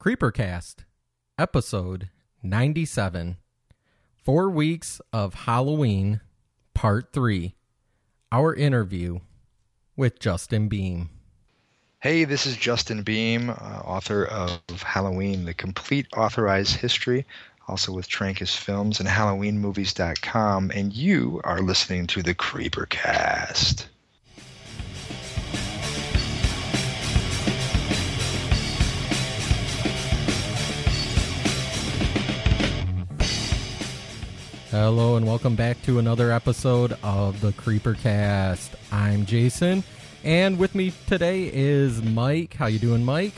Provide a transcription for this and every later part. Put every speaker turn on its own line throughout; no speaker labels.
Creepercast, episode 97. Four weeks of Halloween, part three. Our interview with Justin Beahm.
Hey, this is Justin Beahm, uh, author of Halloween, the complete authorized history, also with Trancas Films and HalloweenMovies.com, and you are listening to the Creepercast.
Hello and welcome back to another episode of the Creeper Cast. I'm Jason, and with me today is Mike. How you doing, Mike?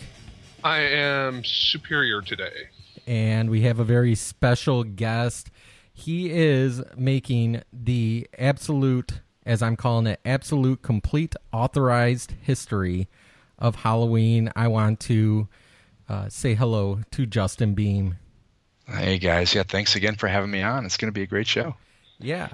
I am superior today.
And we have a very special guest. He is making the absolute, as I'm calling it, absolute complete authorized history of Halloween. I want to uh, say hello to Justin Beahm.
Hey guys, yeah, thanks again for having me on. It's going to be a great show.
Yeah.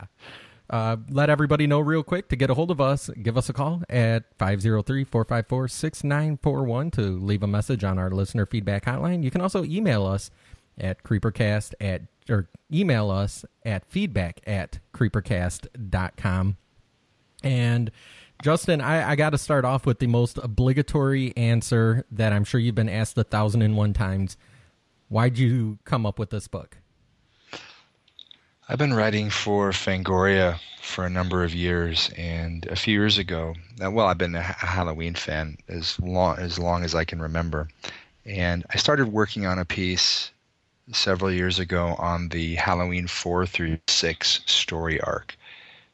Uh, let everybody know real quick to get a hold of us. Give us a call at 503 454 6941 to leave a message on our listener feedback hotline. You can also email us at creepercast at, or email us at feedback at creepercast.com. And Justin, I, I got to start off with the most obligatory answer that I'm sure you've been asked a thousand and one times. Why'd you come up with this book?
I've been writing for Fangoria for a number of years, and a few years ago, uh, well, I've been a Halloween fan as long as long as I can remember, and I started working on a piece several years ago on the Halloween four through six story arc.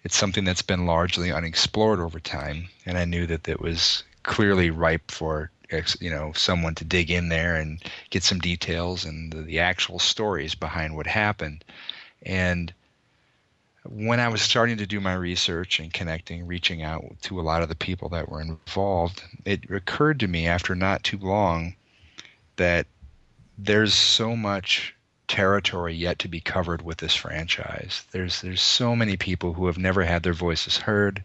It's something that's been largely unexplored over time, and I knew that it was clearly ripe for you know someone to dig in there and get some details and the, the actual stories behind what happened and when I was starting to do my research and connecting, reaching out to a lot of the people that were involved, it occurred to me after not too long that there's so much territory yet to be covered with this franchise. There's there's so many people who have never had their voices heard,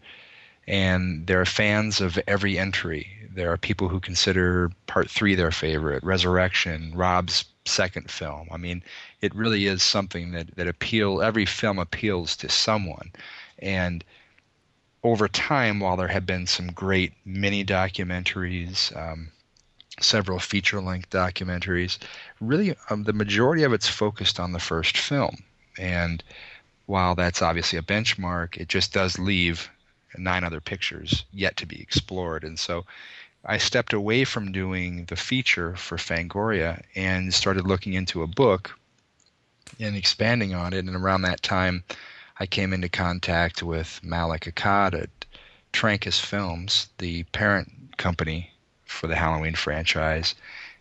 and there are fans of every entry. There are people who consider Part Three their favorite, Resurrection, Rob's second film. I mean, it really is something that that appeal. Every film appeals to someone, and over time, while there have been some great mini documentaries, um, several feature-length documentaries, really um, the majority of it's focused on the first film. And while that's obviously a benchmark, it just does leave nine other pictures yet to be explored. And so I stepped away from doing the feature for Fangoria and started looking into a book and expanding on it. And around that time, I came into contact with Malik Akkad at Trancas Films, the parent company for the Halloween franchise.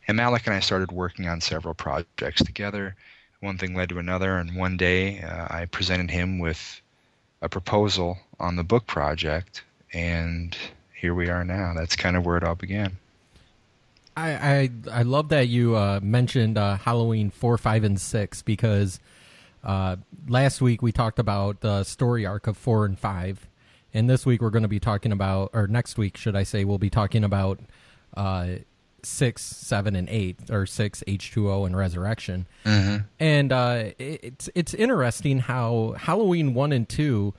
And Malik and I started working on several projects together. One thing led to another, and one day uh, I presented him with a proposal on the book project, and here we are now. That's kind of where it all began.
I I, I love that you uh, mentioned uh, Halloween four, five, and six because uh, last week we talked about the story arc of four and five, and this week we're going to be talking about, or next week should I say, we'll be talking about uh, six, seven, and eight, or six, H two O, and Resurrection.
Mm-hmm.
And uh, it's it's interesting how Halloween one and two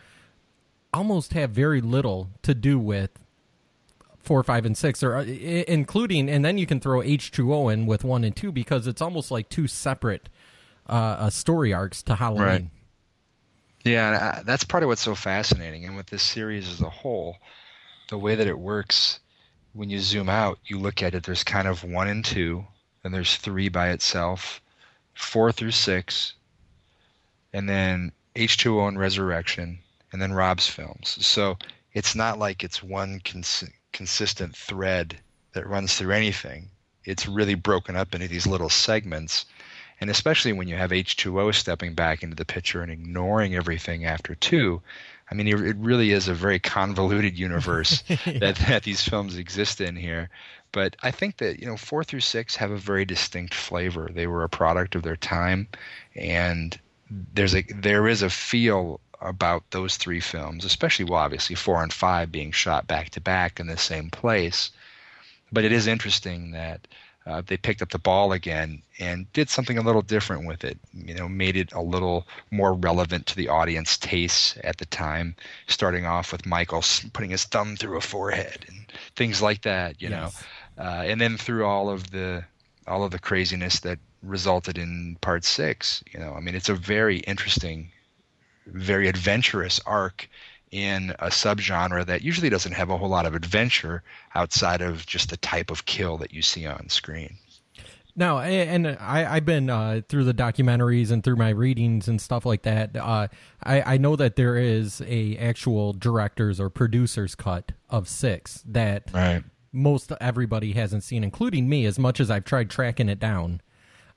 almost have very little to do with four, five, and six, or uh, including, and then you can throw H two O in with one and two because it's almost like two separate uh, uh, story arcs to Halloween.
Right. Yeah, that's part of what's so fascinating, and with this series as a whole, the way that it works, when you zoom out, you look at it. There's kind of one and two, then there's three by itself, four through six, and then H two O and Resurrection, and then Rob's films. So it's not like it's one consistent thread that runs through anything. it's really broken up into these little segments. And especially when you have H2O stepping back into the picture and ignoring everything after two, I mean, it really is a very convoluted universe yeah. that, that these films exist in here. But I think that you know four through six have a very distinct flavor. They were a product of their time, and there's a there is a feel about those three films, especially well, obviously four and five being shot back to back in the same place. But it is interesting that uh, they picked up the ball again and did something a little different with it. You know, made it a little more relevant to the audience tastes at the time. Starting off with Michael putting his thumb through a forehead and things like that. You yes. know, uh, and then through all of the all of the craziness that resulted in Part Six. You know, I mean, it's a very interesting, very adventurous arc in a subgenre that usually doesn't have a whole lot of adventure outside of just the type of kill that you see on screen.
No, and I, have been uh, through the documentaries and through my readings and stuff like that. Uh, I, I, know that there is a actual director's or producer's cut of six that
right.
most everybody hasn't seen, including me. As much as I've tried tracking it down,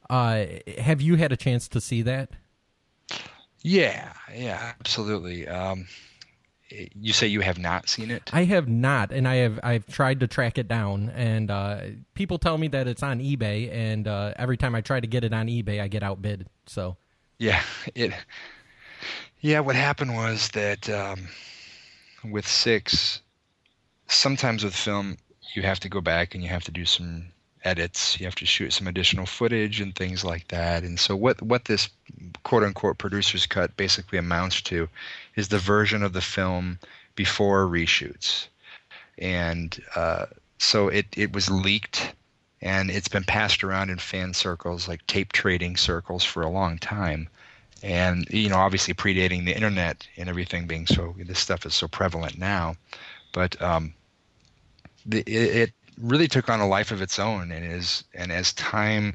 uh, have you had a chance to see that?
Yeah, yeah, absolutely. Um, you say you have not seen it
i have not and i have i've tried to track it down and uh, people tell me that it's on ebay and uh, every time i try to get it on ebay i get outbid so
yeah it yeah what happened was that um, with six sometimes with film you have to go back and you have to do some edits you have to shoot some additional footage and things like that and so what what this quote unquote producer's cut basically amounts to is the version of the film before reshoots. And uh, so it, it was leaked and it's been passed around in fan circles, like tape trading circles, for a long time. And, you know, obviously predating the internet and everything being so, this stuff is so prevalent now. But um, the, it, it really took on a life of its own and is and as time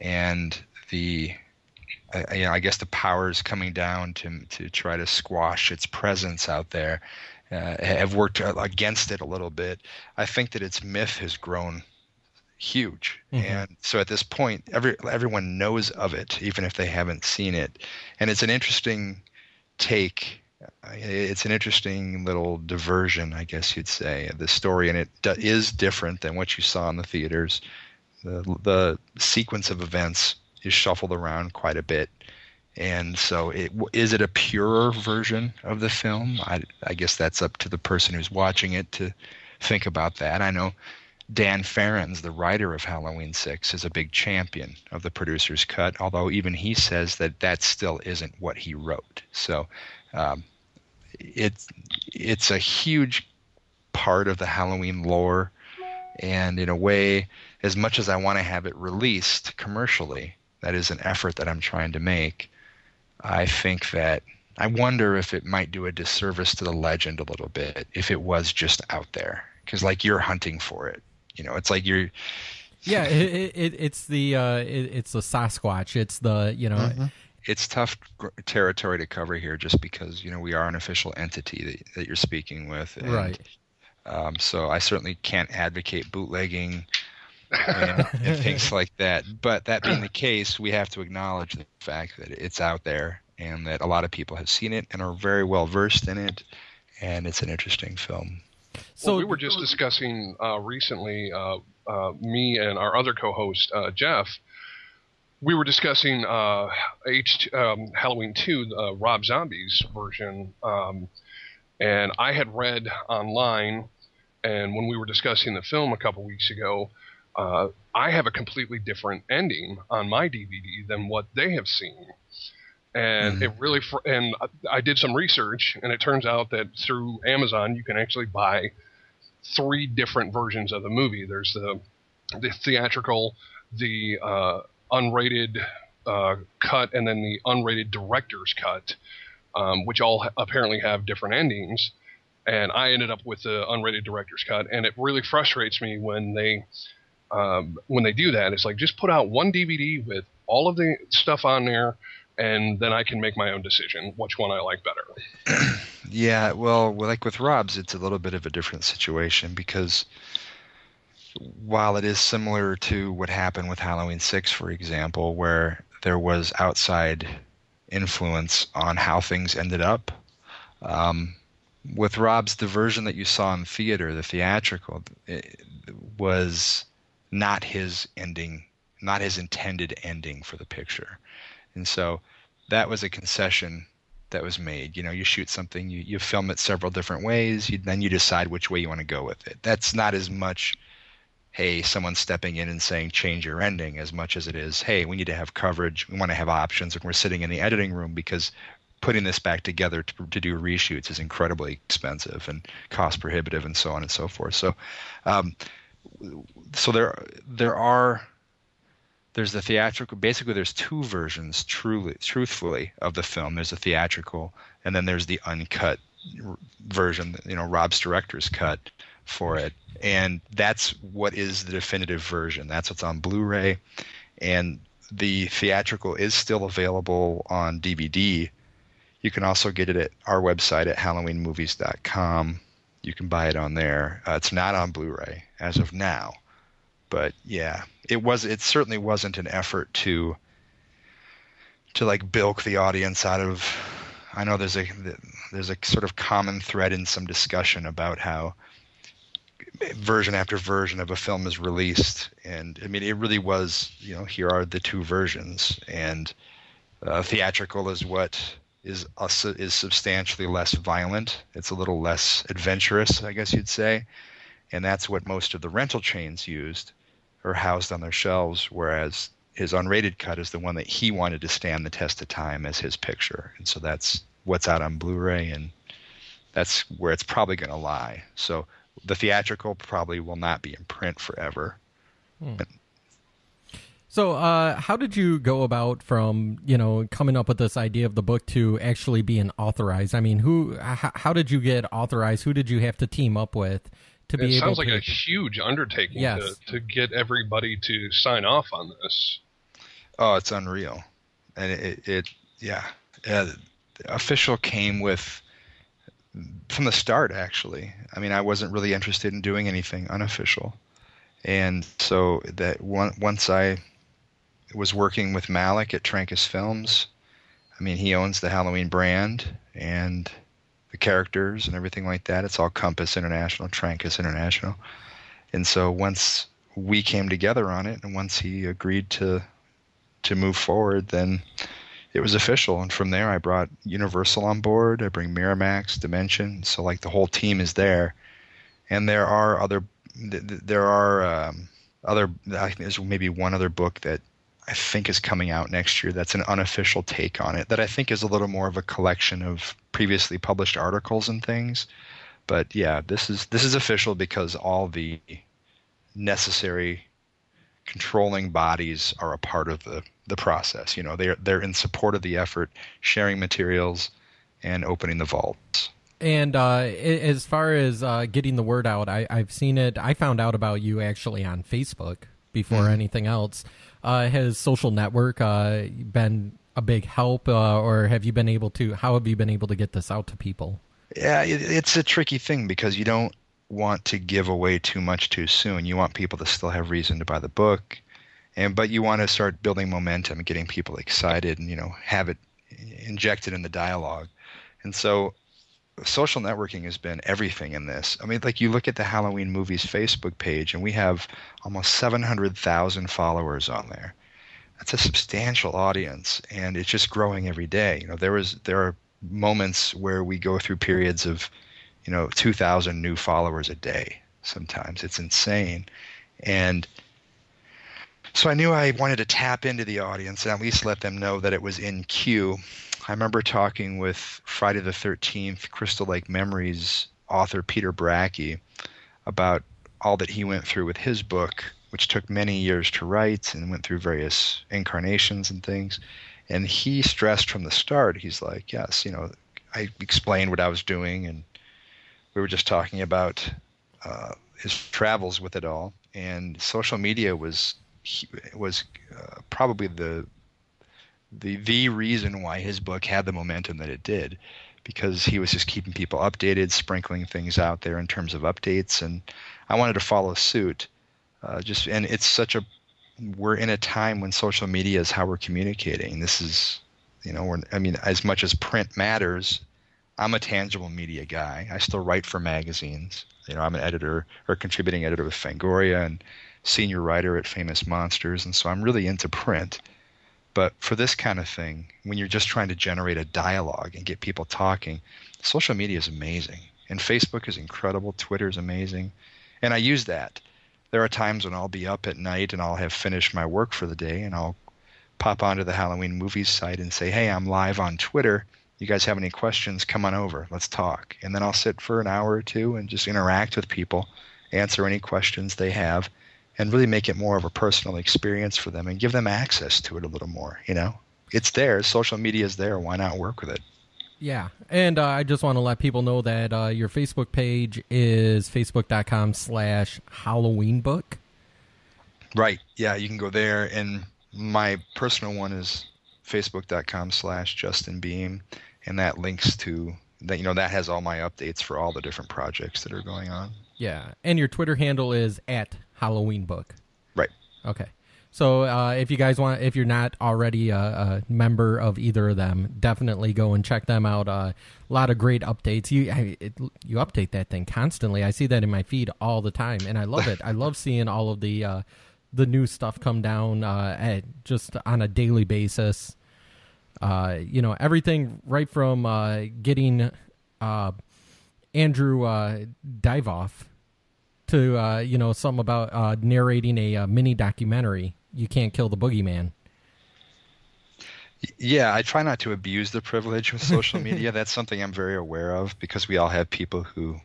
and the I, you know, I guess the powers coming down to to try to squash its presence out there uh, have worked against it a little bit. I think that its myth has grown huge, mm-hmm. and so at this point, every everyone knows of it, even if they haven't seen it, and it's an interesting take. It's an interesting little diversion, I guess you'd say, the story, and it is different than what you saw in the theaters. The the sequence of events is shuffled around quite a bit. And so, it, is it a purer version of the film? I, I guess that's up to the person who's watching it to think about that. I know Dan Farrands, the writer of Halloween 6, is a big champion of the producer's cut, although even he says that that still isn't what he wrote. So um, it's, it's a huge part of the Halloween lore. And in a way, as much as I want to have it released commercially, that is an effort that I'm trying to make. I think that I wonder if it might do a disservice to the legend a little bit if it was just out there because like you're hunting for it. You know, it's like you're.
yeah, it, it, it's the uh, it, it's the Sasquatch. It's the you know. Mm-hmm.
It's tough territory to cover here, just because you know we are an official entity that, that you're speaking with,
and, right?
Um, so I certainly can't advocate bootlegging and, and things like that. But that being the case, we have to acknowledge the fact that it's out there and that a lot of people have seen it and are very well versed in it, and it's an interesting film.
So well, we were just discussing uh, recently, uh, uh, me and our other co-host uh, Jeff. We were discussing uh, H um, Halloween two, uh, Rob Zombie's version, um, and I had read online, and when we were discussing the film a couple weeks ago, uh, I have a completely different ending on my DVD than what they have seen. And mm-hmm. it really, fr- and I did some research, and it turns out that through Amazon you can actually buy three different versions of the movie. There's the the theatrical, the uh, unrated uh, cut, and then the unrated director's cut, um, which all ha- apparently have different endings. And I ended up with the unrated director's cut, and it really frustrates me when they um, when they do that, it's like just put out one DVD with all of the stuff on there, and then I can make my own decision which one I like better.
yeah, well, like with Rob's, it's a little bit of a different situation because while it is similar to what happened with Halloween 6, for example, where there was outside influence on how things ended up, um, with Rob's, the version that you saw in theater, the theatrical, was not his ending, not his intended ending for the picture. And so that was a concession that was made. You know, you shoot something, you, you film it several different ways, you, then you decide which way you want to go with it. That's not as much, hey, someone stepping in and saying change your ending, as much as it is, hey, we need to have coverage, we want to have options, and we're sitting in the editing room because putting this back together to, to do reshoots is incredibly expensive and cost prohibitive and so on and so forth. So, um, so there there are there's the theatrical basically there's two versions truly truthfully of the film. There's a theatrical and then there's the uncut version you know rob's director's cut for it and that's what is the definitive version that's what's on blu-ray and the theatrical is still available on dvd you can also get it at our website at halloweenmovies.com. You can buy it on there. Uh, it's not on Blu-ray as of now, but yeah, it was. It certainly wasn't an effort to to like bilk the audience out of. I know there's a there's a sort of common thread in some discussion about how version after version of a film is released, and I mean it really was. You know, here are the two versions, and uh, theatrical is what is is substantially less violent. It's a little less adventurous, I guess you'd say, and that's what most of the rental chains used or housed on their shelves. Whereas his unrated cut is the one that he wanted to stand the test of time as his picture, and so that's what's out on Blu-ray, and that's where it's probably going to lie. So the theatrical probably will not be in print forever. Hmm.
So, uh, how did you go about from you know coming up with this idea of the book to actually being authorized? I mean, who? H- how did you get authorized? Who did you have to team up with to be
it
able?
Sounds like
to...
a huge undertaking
yes.
to, to get everybody to sign off on this.
Oh, it's unreal, and it, it yeah, yeah. The official came with from the start. Actually, I mean, I wasn't really interested in doing anything unofficial, and so that one, once I was working with Malik at Trancas Films. I mean, he owns the Halloween brand and the characters and everything like that. It's all Compass International, Trancas International. And so once we came together on it, and once he agreed to to move forward, then it was official. And from there, I brought Universal on board. I bring Miramax, Dimension. So like the whole team is there, and there are other there are um, other. There's maybe one other book that I think is coming out next year. That's an unofficial take on it that I think is a little more of a collection of previously published articles and things. But yeah, this is this is official because all the necessary controlling bodies are a part of the the process. You know, they're they're in support of the effort, sharing materials, and opening the vaults.
And uh, as far as uh, getting the word out, I, I've seen it. I found out about you actually on Facebook before mm. anything else. Uh, has social network uh, been a big help, uh, or have you been able to? How have you been able to get this out to people?
Yeah, it, it's a tricky thing because you don't want to give away too much too soon. You want people to still have reason to buy the book, and but you want to start building momentum, and getting people excited, and you know have it injected in the dialogue. And so social networking has been everything in this. I mean, like you look at the Halloween movies Facebook page, and we have almost 700,000 followers on there. That's a substantial audience, and it's just growing every day. You know, there was there are moments where we go through periods of, you know, 2,000 new followers a day. Sometimes it's insane, and so I knew I wanted to tap into the audience and at least let them know that it was in queue I remember talking with Friday the 13th, Crystal Lake Memories author Peter Bracke about all that he went through with his book, which took many years to write and went through various incarnations and things. And he stressed from the start, he's like, yes, you know, I explained what I was doing, and we were just talking about uh, his travels with it all. And social media was was uh, probably the the the reason why his book had the momentum that it did because he was just keeping people updated, sprinkling things out there in terms of updates, and I wanted to follow suit. uh, just and it's such a we're in a time when social media is how we're communicating. This is, you know, I mean, as much as print matters, I'm a tangible media guy. I still write for magazines. You know, I'm an editor or contributing editor with Fangoria and senior writer at Famous Monsters, and so I'm really into print. But for this kind of thing, when you're just trying to generate a dialogue and get people talking, social media is amazing. And Facebook is incredible, Twitter is amazing. And I use that there are times when I'll be up at night and I'll have finished my work for the day and I'll pop onto the Halloween movies site and say, "Hey, I'm live on Twitter. You guys have any questions? Come on over. Let's talk." And then I'll sit for an hour or two and just interact with people, answer any questions they have, and really make it more of a personal experience for them and give them access to it a little more, you know? It's there. Social media is there. Why not work with it?
Yeah, and uh, I just want to let people know that uh, your Facebook page is facebook.com slash Halloween book.
Right. Yeah, you can go there. And my personal one is facebook.com slash Justin Beahm. And that links to that, you know, that has all my updates for all the different projects that are going on.
Yeah. And your Twitter handle is at Halloween book.
Right.
Okay. So uh, if you guys want, if you're not already a, a, member of either of them, definitely go and check them out. Uh, a lot of great updates. You it, you update that thing constantly. I see that in my feed all the time, and I love it. I love seeing all of the uh, the new stuff come down uh, at, just on a daily basis. Uh, you know everything right from uh, getting Andrew Divoff to uh, you know something about uh, narrating a uh, mini documentary you can't kill the boogeyman.
Yeah, I try not to abuse the privilege with social media. That's something I'm very aware of because we all have people who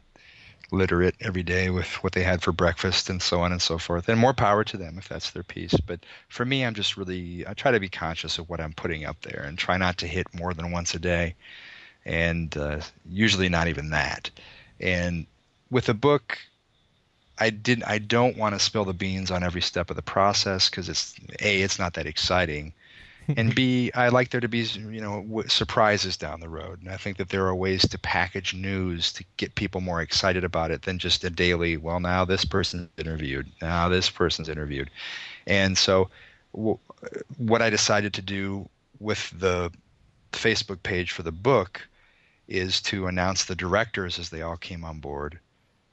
litter it every day with what they had for breakfast and so on and so forth. And more power to them if that's their piece. But for me, I'm just really, I try to be conscious of what I'm putting up there and try not to hit more than once a day. And uh, usually not even that. And with a book, I didn't. I don't want to spill the beans on every step of the process because it's a. It's not that exciting, and b. I like there to be you know w- surprises down the road, and I think that there are ways to package news to get people more excited about it than just a daily. Well, now this person's interviewed. Now this person's interviewed, and so w- what I decided to do with the Facebook page for the book is to announce the directors as they all came on board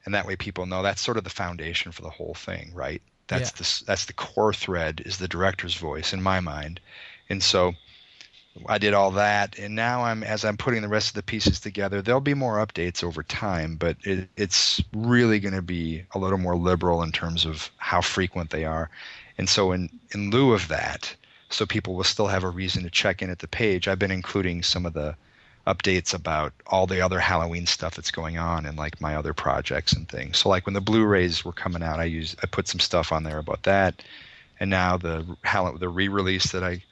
and that way people know that's sort of the foundation for the whole thing, right? That's yeah. the that's the core thread is the director's voice in my mind, and so I did all that, and now I'm as I'm putting the rest of the pieces together. There'll be more updates over time, but it, it's really going to be a little more liberal in terms of how frequent they are, and so in in lieu of that, so people will still have a reason to check in at the page. I've been including some of the updates about all the other Halloween stuff that's going on and like my other projects and things. So like when the Blu-rays were coming out, I used I put some stuff on there about that, and now the the re-release that I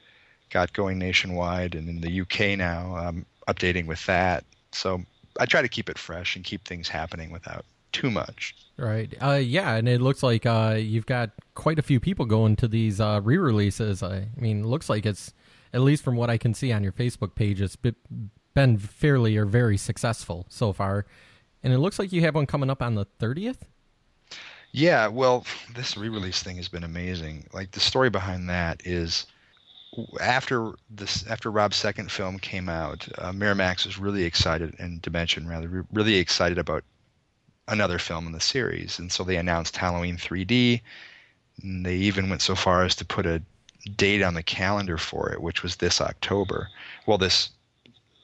got going nationwide and in the UK now, I'm updating with that. So I try to keep it fresh and keep things happening without too much.
Right. Uh, yeah, and it looks like uh, you've got quite a few people going to these uh, re-releases. I mean, looks like it's at least from what I can see on your Facebook page, it's been fairly or very successful so far. And it looks like you have one coming up on the 30th?
Yeah, well, this re-release thing has been amazing. Like the story behind that is after this after Rob's second film came out, uh, Miramax was really excited and Dimension rather really excited about another film in the series, and so they announced Halloween 3D. And they even went so far as to put a date on the calendar for it, which was this October. Well, this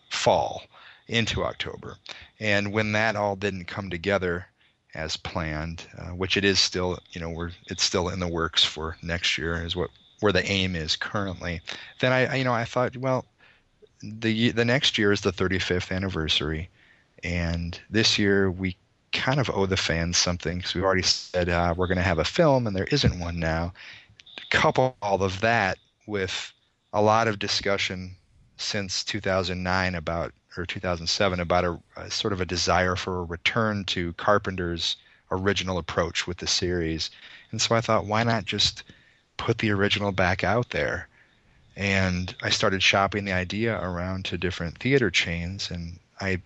fall into October. And when that all didn't come together as planned, uh, which it is still, you know, we're it's still in the works for next year, is what where the aim is currently. Then I, I you know, I thought, well, the the next year is the 35th anniversary, and this year we kind of owe the fans something because we've already said uh, we're going to have a film, and there isn't one now. Couple all of that with a lot of discussion since 2009 about or 2007 about a, a, sort of a desire for a return to Carpenter's original approach with the series. And so I thought, why not just put the original back out there? And I started shopping the idea around to different theater chains, and I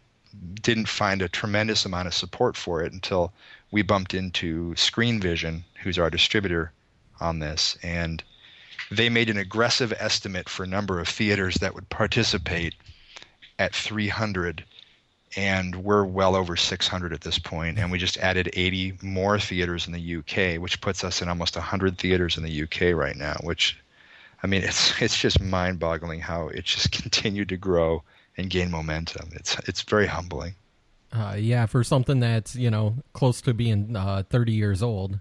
didn't find a tremendous amount of support for it until we bumped into Screen Vision, who's our distributor on this, and they made an aggressive estimate for number of theaters that would participate at 300 and we're well over 600 at this point. And we just added 80 more theaters in the UK which puts us in almost 100 theaters in the UK right now which I mean it's it's just mind-boggling how it just continued to grow and gain momentum. It's it's very humbling.
Uh, yeah for something that's you know close to being uh, 30 years old.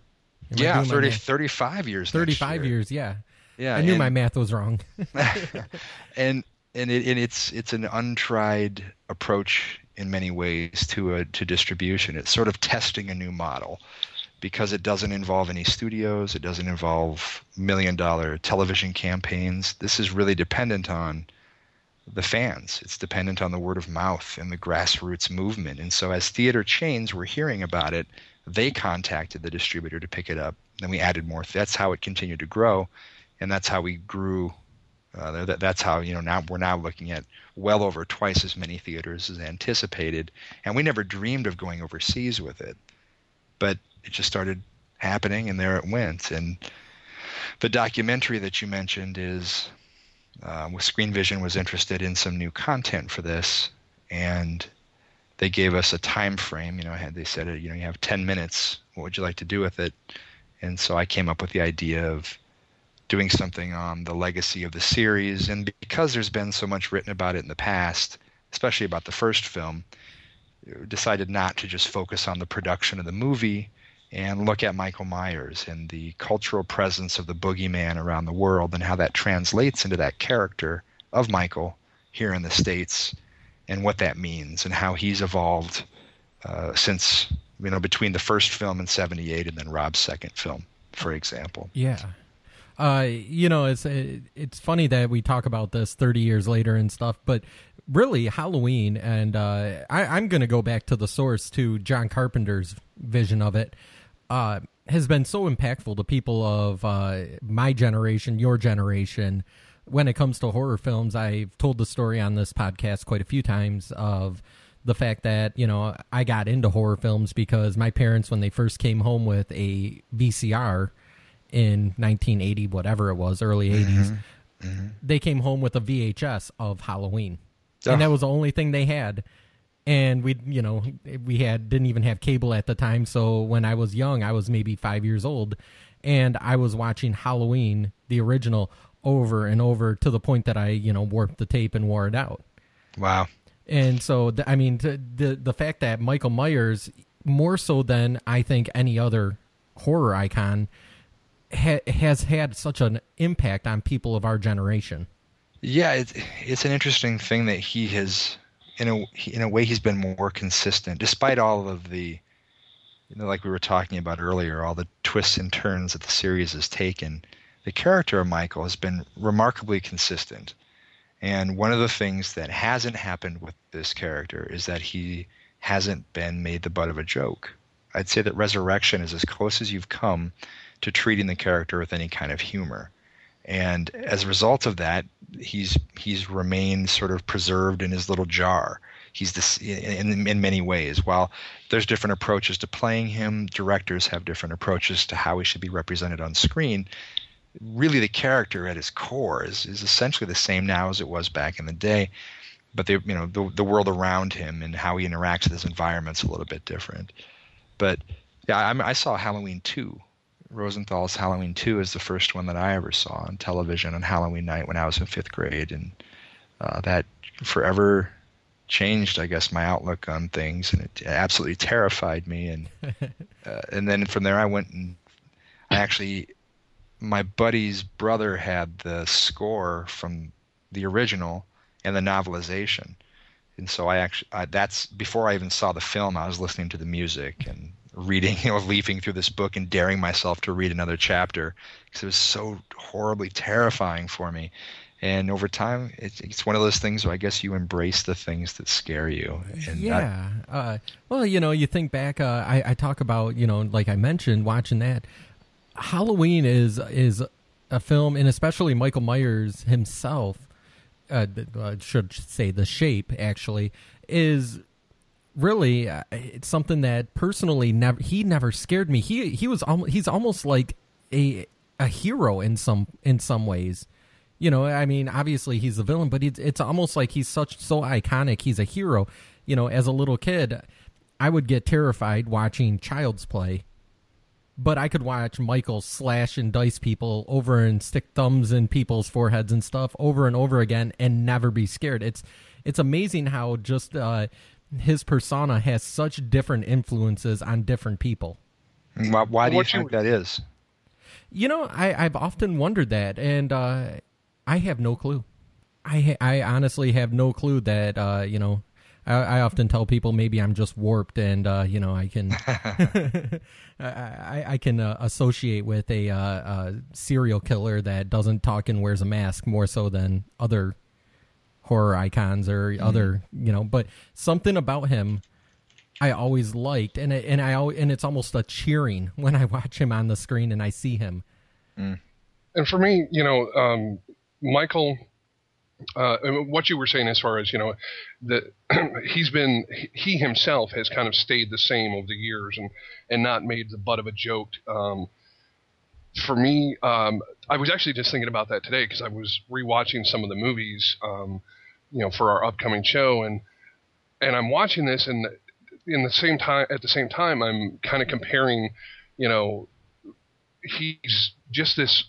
Am yeah 30 35 years
35 years yeah
yeah,
I knew and, my math was wrong.
and and, it, and it's it's an untried approach in many ways to a to distribution. It's sort of testing a new model because it doesn't involve any studios. It doesn't involve million dollar television campaigns. This is really dependent on the fans. It's dependent on the word of mouth and the grassroots movement. And so as theater chains were hearing about it, they contacted the distributor to pick it up. Then we added more. That's how it continued to grow and that's how we grew. Uh, that, that's how you know now we're now looking at well over twice as many theaters as anticipated, and we never dreamed of going overseas with it, but it just started happening, and there it went. And the documentary that you mentioned is uh, Screen Vision was interested in some new content for this, and they gave us a time frame. You know, had they said, you know, you have 10 minutes. What would you like to do with it? And so I came up with the idea of doing something on the legacy of the series. And because there's been so much written about it in the past, especially about the first film, decided not to just focus on the production of the movie and look at Michael Myers and the cultural presence of the boogeyman around the world and how that translates into that character of Michael here in the States and what that means and how he's evolved uh, since, you know, between the first film in 78 and then Rob's second film, for example.
Yeah. Uh, you know, it's it's funny that we talk about this 30 years later and stuff, but really Halloween, and uh, I, am going to go back to the source to John Carpenter's vision of it. Uh, has been so impactful to people of uh, my generation, your generation, when it comes to horror films. I've told the story on this podcast quite a few times of the fact that you know I got into horror films because my parents, when they first came home with a VCR in 1980, whatever it was, early 80s, mm-hmm. mm-hmm. they came home with a VHS of Halloween. Oh. And that was the only thing they had. And we, you know, we had didn't even have cable at the time. So when I was young, I was maybe five years old, and I was watching Halloween, the original, over and over to the point that I, you know, warped the tape and wore it out.
Wow.
And so, I mean, the the fact that Michael Myers, more so than I think any other horror icon, ha- has had such an impact on people of our generation.
Yeah, it's it's an interesting thing that he has, in a in a way, he's been more consistent despite all of the, you know, like we were talking about earlier, all the twists and turns that the series has taken. The character of Michael has been remarkably consistent, and one of the things that hasn't happened with this character is that he hasn't been made the butt of a joke. I'd say that Resurrection is as close as you've come to treating the character with any kind of humor. And as a result of that, he's he's remained sort of preserved in his little jar. He's this in in many ways. While there's different approaches to playing him, directors have different approaches to how he should be represented on screen. Really, the character at his core is is essentially the same now as it was back in the day, but the you know the the world around him and how he interacts with his environment's a little bit different. But yeah, I, I saw Halloween two Rosenthal's Halloween 2 is the first one that I ever saw on television on Halloween night when I was in fifth grade. And uh, that forever changed, I guess, my outlook on things. And it absolutely terrified me. And, uh, and then from there, I went and I actually, my buddy's brother had the score from the original and the novelization. And so I actually, I, that's before I even saw the film, I was listening to the music and reading, know, leafing through this book and daring myself to read another chapter because it was so horribly terrifying for me. And over time, it's, it's one of those things where I guess you embrace the things that scare you. And
yeah. I, uh, well, you know, you think back. Uh, I, I talk about, you know, like I mentioned, watching that. Halloween is is a film, and especially Michael Myers himself. Uh, I should say the shape actually is really uh, it's something that personally never he never scared me. He he was he's almost like a a hero in some in some ways. You know, I mean, obviously he's the villain, but it's it's almost like he's such so iconic. He's a hero. You know, as a little kid, I would get terrified watching Child's Play, but I could watch Michael slash and dice people over and stick thumbs in people's foreheads and stuff over and over again and never be scared. It's it's amazing how just uh, his persona has such different influences on different people.
Why, why do you think that is?
You know, I, I've often wondered that, and uh, I have no clue. I I honestly have no clue that uh, you know. I, I often tell people maybe I'm just warped, and uh, you know I can I, I, I can uh, associate with a, uh, uh serial killer that doesn't talk and wears a mask more so than other horror icons or other you know. But something about him I always liked, and it, and I al- and it's almost a cheering when I watch him on the screen and I see him.
and for me, you know, um, Michael, uh, and what you were saying as far as you know, that he's been he himself has kind of stayed the same over the years and and not made the butt of a joke. Um, for me, um, I was actually just thinking about that today because I was rewatching some of the movies, um, you know, for our upcoming show, and and I'm watching this, and in the same time, at the same time, I'm kind of comparing, you know, he's just this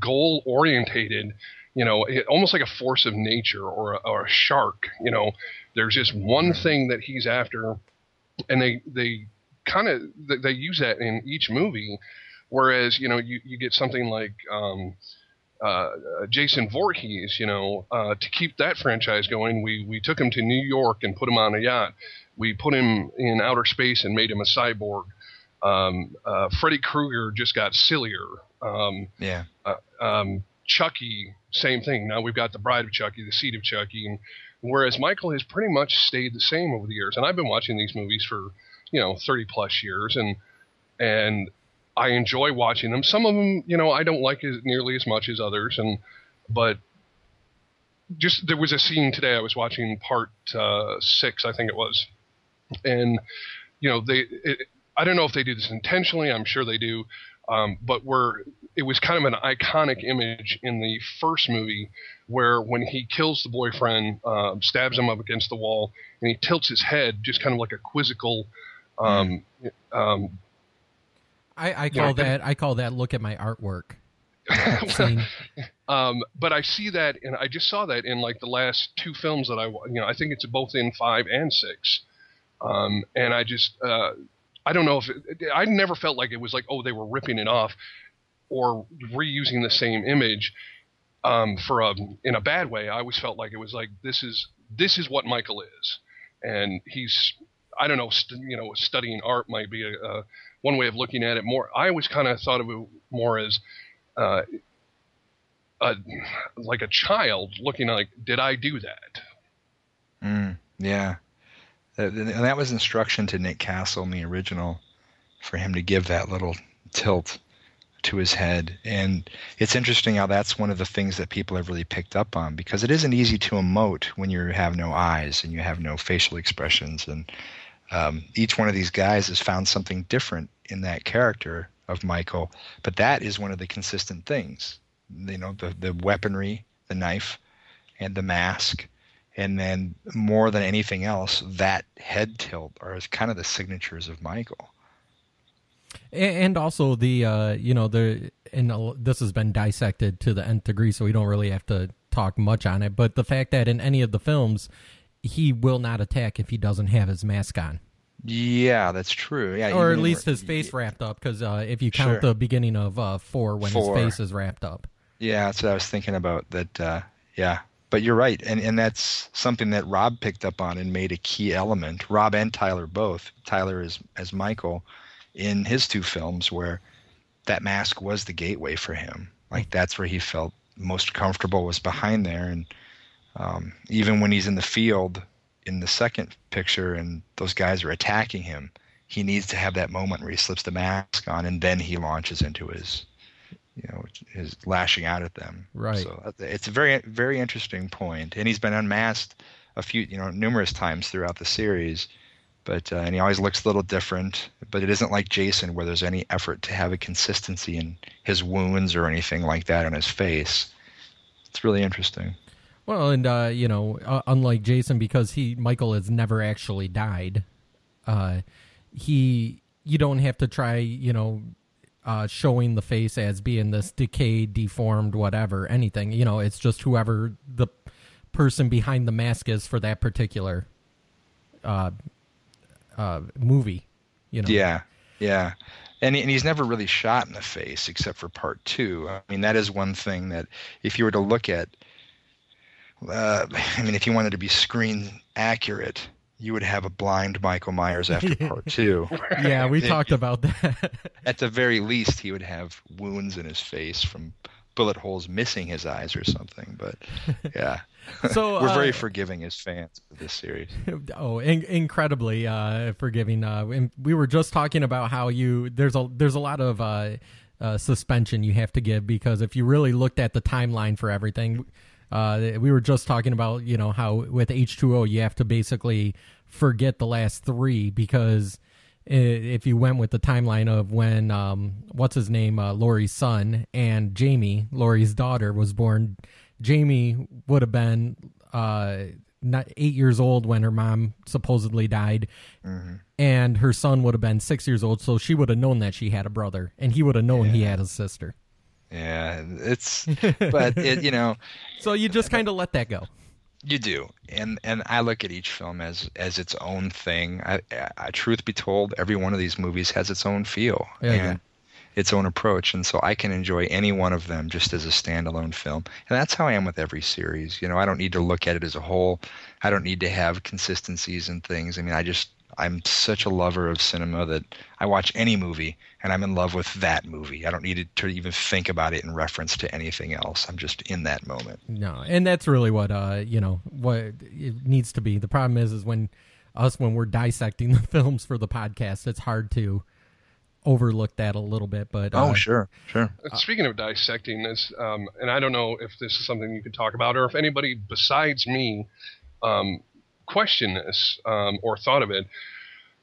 goal orientated you know it, almost like a force of nature or a, or a shark you know. There's just one thing that he's after and they they kind of they, they use that in each movie whereas you know you, you get something like um, uh, Jason Voorhees, you know, uh, to keep that franchise going, we we took him to New York and put him on a yacht. We put him in outer space and made him a cyborg. Um, uh, Freddy Krueger just got sillier. Um,
Yeah.
uh, um, Chucky, same thing. Now we've got the Bride of Chucky, the Seed of Chucky, and whereas Michael has pretty much stayed the same over the years. And I've been watching these movies for you know 30 plus years, and and I enjoy watching them. Some of them, you know, I don't like as nearly as much as others, and but just there was a scene today I was watching part uh, six, I think it was, and you know they. It, I don't know if they do this intentionally. I'm sure they do, um, but where it was kind of an iconic image in the first movie, where when he kills the boyfriend, uh, stabs him up against the wall, and he tilts his head, just kind of like a quizzical. Um, um,
I, I call that I call that look at my artwork.
Um, but I see that, and I just saw that in like the last two films that I, you know, I think it's both in five and six. Um, and I just, uh, I don't know if it, I never felt like it was like, oh, they were ripping it off or reusing the same image um, for a in a bad way. I always felt like it was like this is this is what Michael is, and he's I don't know, st- you know, studying art might be a, a one way of looking at it. More, I always kind of thought of it more as uh, a like a child looking like, did I do that?
Mm, yeah. And that was instruction to Nick Castle in the original for him to give that little tilt to his head. And it's interesting how that's one of the things that people have really picked up on because it isn't easy to emote when you have no eyes and you have no facial expressions. And um, each one of these guys has found something different in that character of Michael. But that is one of the consistent things. You know, the, the weaponry, the knife, and the mask and then more than anything else, that head tilt are kind of the signatures of Michael.
And also the uh, you know the and this has been dissected to the nth degree, so we don't really have to talk much on it. But the fact that in any of the films, he will not attack if he doesn't have his mask on,
Yeah, that's true. Yeah,
or at least his face wrapped up. Because uh, if you count
Sure.
the beginning of uh, four, when
Four.
his face is wrapped up,
Yeah, that's what I was thinking about. That uh, yeah, but you're right, and and that's something that Rob picked up on and made a key element. Rob and Tyler both. Tyler as as Michael in his two films, where that mask was the gateway for him. Like that's where he felt most comfortable was behind there, and um, even when he's in the field in the second picture and those guys are attacking him, he needs to have that moment where he slips the mask on and then he launches into his you know his lashing out at them
Right.
so uh, it's a very very interesting point. point and he's been unmasked a few you know numerous times throughout the series but uh, and he always looks a little different. But it isn't like Jason, where there's any effort to have a consistency in his wounds or anything like that on his face. It's really interesting.
Well, and uh, you know, uh, unlike Jason, because he Michael has never actually died, uh, he you don't have to try, you know, uh, showing the face as being this decayed, deformed, whatever, anything. You know, it's just whoever the person behind the mask is for that particular uh, uh, movie. You know.
Yeah, yeah. And, and he's never really shot in the face except for part two. I mean, that is one thing that if you were to look at, uh, I mean, if you wanted to be screen accurate, you would have a blind Michael Myers after part two.
yeah, we talked about that.
At the very least, he would have wounds in his face from bullet holes missing his eyes or something. But yeah,
so
we're very
uh,
forgiving as fans of this series.
Oh, in- incredibly uh, forgiving. Uh, and we were just talking about how you there's a there's a lot of uh, uh, suspension you have to give because if you really looked at the timeline for everything, uh, we were just talking about you know how with H two O you have to basically forget the last three because if you went with the timeline of when um, what's his name uh, Laurie's son and Jamie Laurie's daughter was born, Jamie would have been uh, not eight years old when her mom supposedly died, and her son would have been six years old. So she would have known that she had a brother, and he would have known he had a sister.
Yeah, it's but it you know
So you just kind of let that go.
You do, and and I look at each film as as its own thing. I, I, truth be told, every one of these movies has its own feel
Yeah,
and
yeah.
its own approach, and so I can enjoy any one of them just as a standalone film. And that's how I am with every series. You know, I don't need to look at it as a whole. I don't need to have consistencies and things. I mean, I just I'm such a lover of cinema that I watch any movie and I'm in love with that movie. I don't need to even think about it in reference to anything else. I'm just in that moment.
No, and that's really what uh you know what it needs to be. The problem is is when us when we're dissecting the films for the podcast, it's hard to overlook that a little bit. But uh,
Oh, sure, sure.
Uh, Speaking of dissecting this, um, and I don't know if this is something you could talk about, or if anybody besides me um, questioned this um, or thought of it,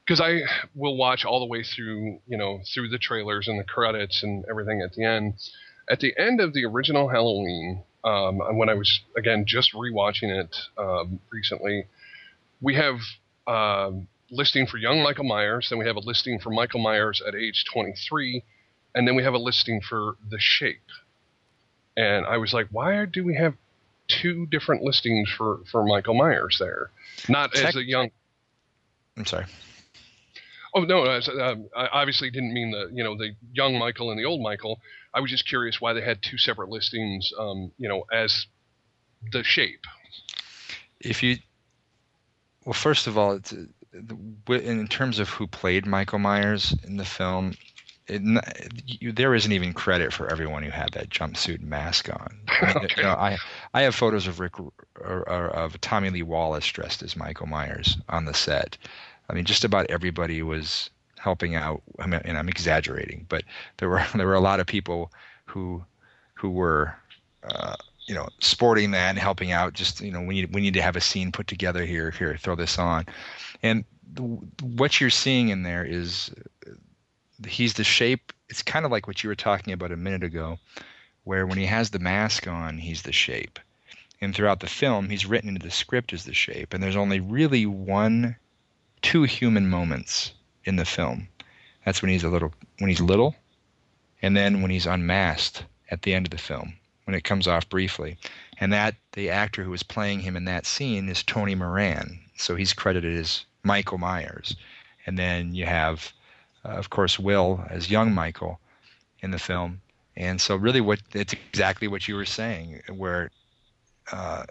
because I will watch all the way through, you know, through the trailers and the credits and everything at the end. At the end of the original Halloween, um, when I was again just rewatching it um, recently, we have um, listing for young Michael Myers, then we have a listing for Michael Myers at age 23, and then we have a listing for The Shape. And I was like, why do we have two different listings for for Michael Myers there? Not as a young.
I'm sorry.
Oh no, as, um, I obviously didn't mean the you know the young Michael and the old Michael. I was just curious why they had two separate listings. Um, you know, as The Shape.
if you well first of all it's uh, in terms of who played michael myers in the film it, you, there isn't even credit for everyone who had that jumpsuit mask on I, mean, you know, I, I have photos of rick or, or of tommy lee wallace dressed as michael myers on the set i mean just about everybody was helping out I mean, and i'm exaggerating but there were there were a lot of people who who were uh, you know, sporting that and helping out. Just you know, we need we need to have a scene put together here. Here, throw this on, and what you're seeing in there is he's the shape. It's kind of like what you were talking about a minute ago, where when he has the mask on, he's the shape, and throughout the film, he's written into the script as the shape. And there's only really one, two human moments in the film. That's when he's a little when he's little, and then when he's unmasked at the end of the film when it comes off briefly. And that the actor who was playing him in that scene is Tony Moran. So he's credited as Michael Myers. And then you have, of course, Will as young Michael in the film. And so really what it's exactly what you were saying, where uh,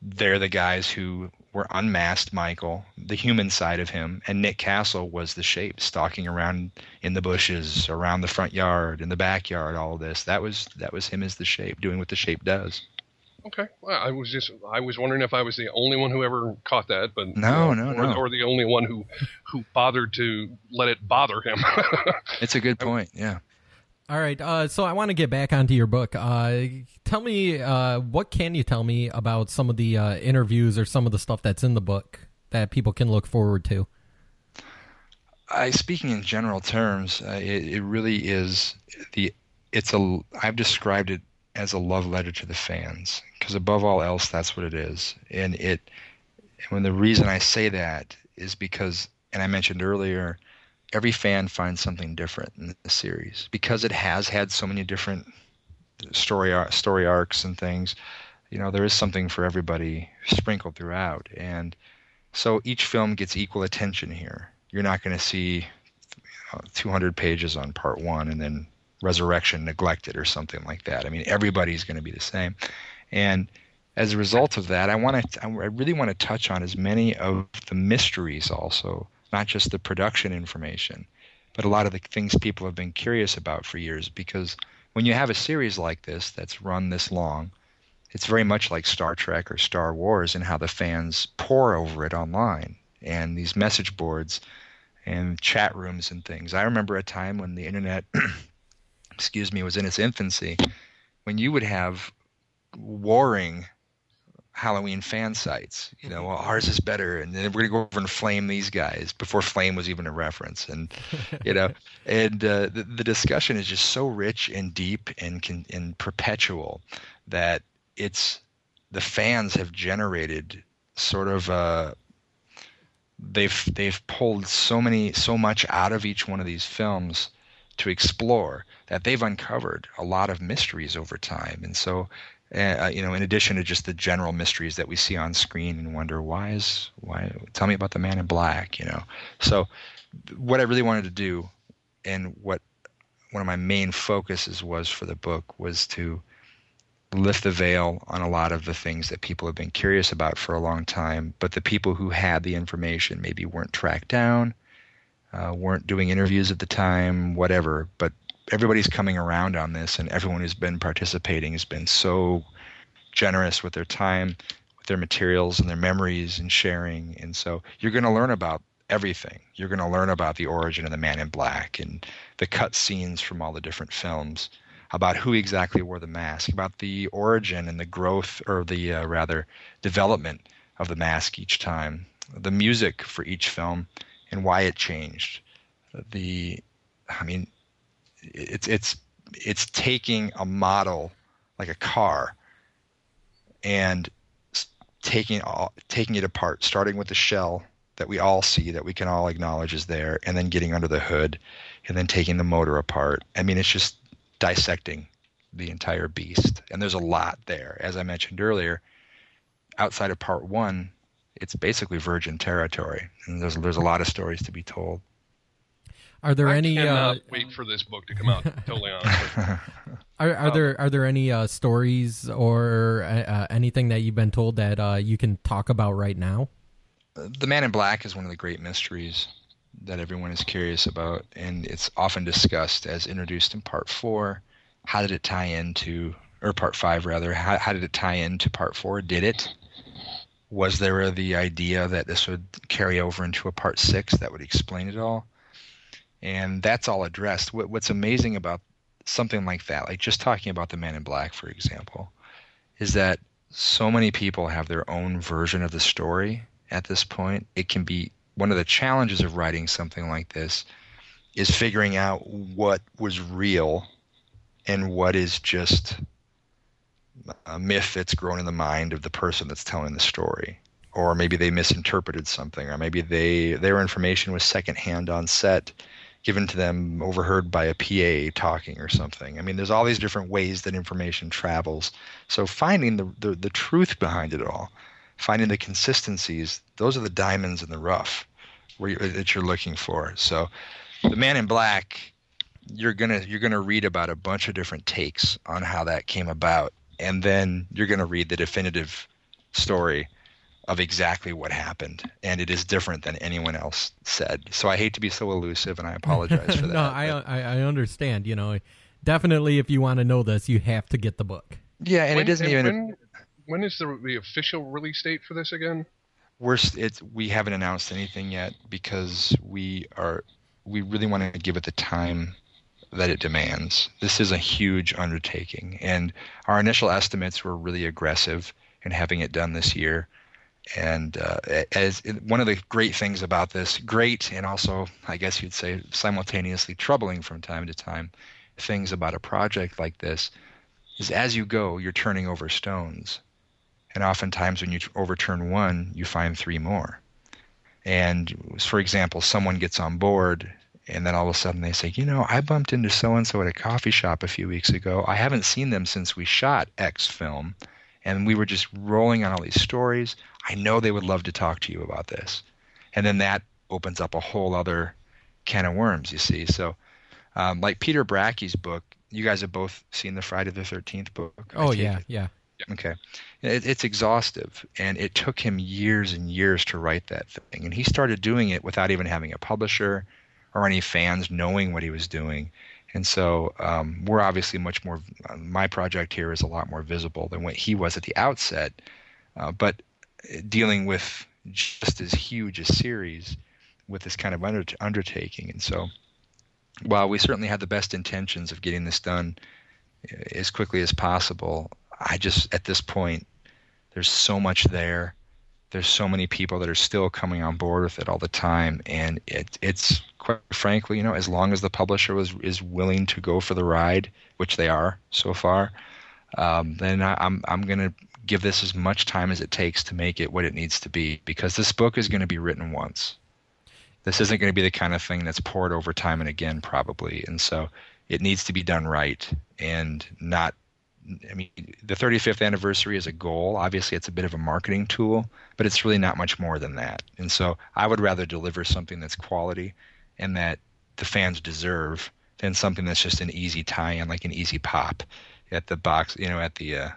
they're the guys who were unmasked Michael, the human side of him, and Nick Castle was the shape stalking around in the bushes, around the front yard, in the backyard, all this. That was that was him as the shape, doing what the shape does.
Okay, well, I was just I was wondering if I was the only one who ever caught that, but
No, no,
or,
no.
or the only one who who bothered to let it bother him.
It's a good point. Yeah.
All right, uh, so I want to get back onto your book. Uh, tell me, uh, what can you tell me about some of the uh, interviews or some of the stuff that's in the book that people can look forward to?
I speaking in general terms, uh, it, it really is the it's a I've described it as a love letter to the fans because above all else that's what it is. And it when the reason I say that is because and I mentioned earlier every fan finds something different in the series. Because it has had so many different story story arcs and things you know there is something for everybody sprinkled throughout. And so each film gets equal attention here. You're not going to see 200 pages on part 1 and then resurrection neglected or something like that. I mean, everybody's going to be the same. And as a result of that, I want to, I really want to touch on as many of the mysteries also, not just the production information, but a lot of the things people have been curious about for years. Because when you have a series like this that's run this long, it's very much like Star Trek or Star Wars in how the fans pour over it online and these message boards and chat rooms and things. I remember a time when the internet excuse me, was in its infancy, when you would have warring Halloween fan sites. You know, well, ours is better, and then we're gonna go over and flame these guys before flame was even a reference, and you know, and uh, the, the discussion is just so rich and deep and can, and perpetual that it's the fans have generated sort of uh, they've they've pulled so many so much out of each one of these films to explore that they've uncovered a lot of mysteries over time. And so, uh, you know, in addition to just the general mysteries that we see on screen and wonder why is why tell me about the man in black, you know. So what I really wanted to do and what one of my main focuses was for the book was to lift the veil on a lot of the things that people have been curious about for a long time, but the people who had the information maybe weren't tracked down uh, weren't doing interviews at the time, whatever. But everybody's coming around on this, and everyone who's been participating has been so generous with their time, with their materials, and their memories and sharing. And so you're going to learn about everything. You're going to learn about the origin of the Man in Black and the cut scenes from all the different films, about who exactly wore the mask, about the origin and the growth, or the uh, rather development of the mask each time, the music for each film and why it changed. The, I mean, it's it's it's taking a model like a car and taking all, taking it apart, starting with the shell that we all see, that we can all acknowledge is there, and then getting under the hood, and then taking the motor apart. I mean, it's just dissecting the entire beast, and there's a lot there. As I mentioned earlier, outside of part one, it's basically virgin territory, and there's there's a lot of stories to be told.
Are there
I
any?
cannot
Uh,
wait for this book to come out. totally honest.
are are there are there any uh, stories or uh, uh, anything that you've been told that uh, you can talk about right now?
The Man in Black is one of the great mysteries that everyone is curious about, and it's often discussed as introduced in Part Four. How did it tie into, or Part Five rather? How, how did it tie into Part Four? Did it? Was there the idea that this would carry over into a Part Six that would explain it all? And that's all addressed. What, what's amazing about something like that, like just talking about the Man in Black, for example, is that so many people have their own version of the story at this point. It can be one of the challenges of writing something like this is figuring out what was real and what is just a myth that's grown in the mind of the person that's telling the story or maybe they misinterpreted something or maybe they their information was secondhand on set given to them overheard by a PA talking or something. I mean, there's all these different ways that information travels. So finding the, the, the truth behind it all, finding the consistencies, those are the diamonds in the rough where you, that you're looking for. So the man in black, you're gonna you're gonna read about a bunch of different takes on how that came about, and then you're gonna read the definitive story of exactly what happened, and it is different than anyone else said. So I hate to be so elusive, and I apologize for that.
no, I, I I understand. You know, definitely, if you want to know this, you have to get the book.
Yeah, and
when,
it doesn't
and
even.
When, when is the, the official release date for this again?
We're it's we haven't announced anything yet because we are we really want to give it the time that it demands. This is a huge undertaking, and our initial estimates were really aggressive in having it done this year And uh, as one of the great things about this, great and also I guess you'd say simultaneously troubling from time to time, things about a project like this is as you go, you're turning over stones. And oftentimes, when you overturn one, you find three more. And for example, someone gets on board, and then all of a sudden they say, You know, I bumped into so and so at a coffee shop a few weeks ago. I haven't seen them since we shot X film, and we were just rolling on all these stories. I know they would love to talk to you about this. And then that opens up a whole other can of worms, you see. So, um, like Peter Bracke's book, you guys have both seen the Friday the Thirteenth book.
Oh yeah, yeah.
Okay, it, it's exhaustive, and it took him years and years to write that thing. And he started doing it without even having a publisher or any fans knowing what he was doing. And so um, we're obviously much more. My project here is a lot more visible than what he was at the outset, uh, but dealing with just as huge a series with this kind of under, undertaking, and so while we certainly had the best intentions of getting this done uh, as quickly as possible, I just at this point there's so much there. There's so many people that are still coming on board with it all the time, and it, it's quite frankly, you know, as long as the publisher was is willing to go for the ride, which they are so far, um, then I, I'm I'm gonna give this as much time as it takes to make it what it needs to be because this book is going to be written once. This isn't going to be the kind of thing that's poured over time and again probably and so it needs to be done right and not i mean the 35th anniversary is a goal. Obviously it's a bit of a marketing tool but it's really not much more than that. And so i would rather deliver something that's quality and that the fans deserve than something that's just an easy tie-in like an easy pop at the box you know at the uh,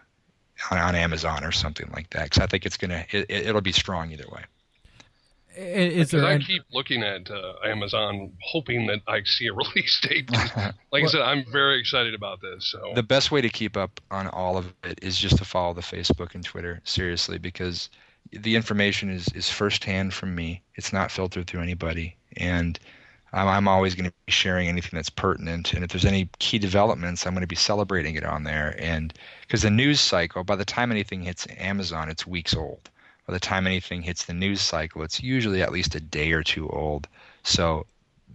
on, on amazon or something like that. Because i think it's gonna it, it'll be strong either way
is there?
I keep looking at uh, Amazon, hoping that I see a release date. like well, I said, I'm very excited about this. So
the best way to keep up on all of it is just to follow the Facebook and Twitter seriously, because the information is is firsthand from me. It's not filtered through anybody, and I'm, I'm always going to be sharing anything that's pertinent. And if there's any key developments, I'm going to be celebrating it on there. And because the news cycle, by the time anything hits Amazon, it's weeks old by the time anything hits the news cycle, it's usually at least a day or two old. So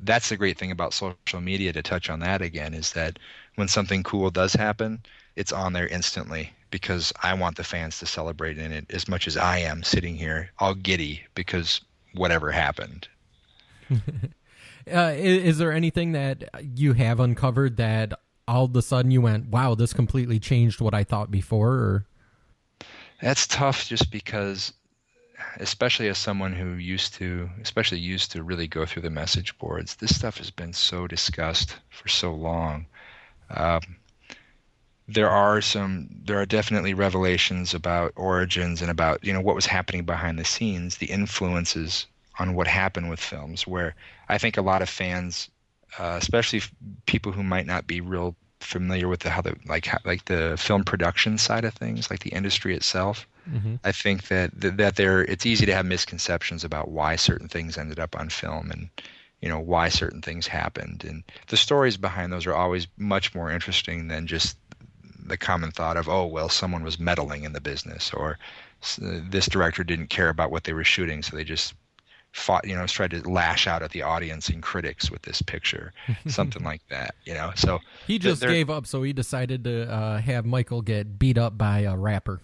that's the great thing about social media to touch on that again is that when something cool does happen, it's on there instantly because I want the fans to celebrate in it as much as I am sitting here all giddy because whatever happened.
uh, is, is, there anything that you have uncovered that all of a sudden you went, wow, this completely changed what I thought before? Or?
That's tough just because especially as someone who used to, especially used to really go through the message boards, this stuff has been so discussed for so long. Um, there are some, there are definitely revelations about origins and about you know what was happening behind the scenes, the influences on what happened with films. Where I think a lot of fans, uh, especially people who might not be real familiar with the, how the like how, like the film production side of things, like the industry itself, Mm-hmm. I think that that there it's easy to have misconceptions about why certain things ended up on film and you know why certain things happened and the stories behind those are always much more interesting than just the common thought of oh well someone was meddling in the business or this director didn't care about what they were shooting so they just fought you know tried to lash out at the audience and critics with this picture something like that you know so
he just gave up so he decided to uh, have michael get beat up by a rapper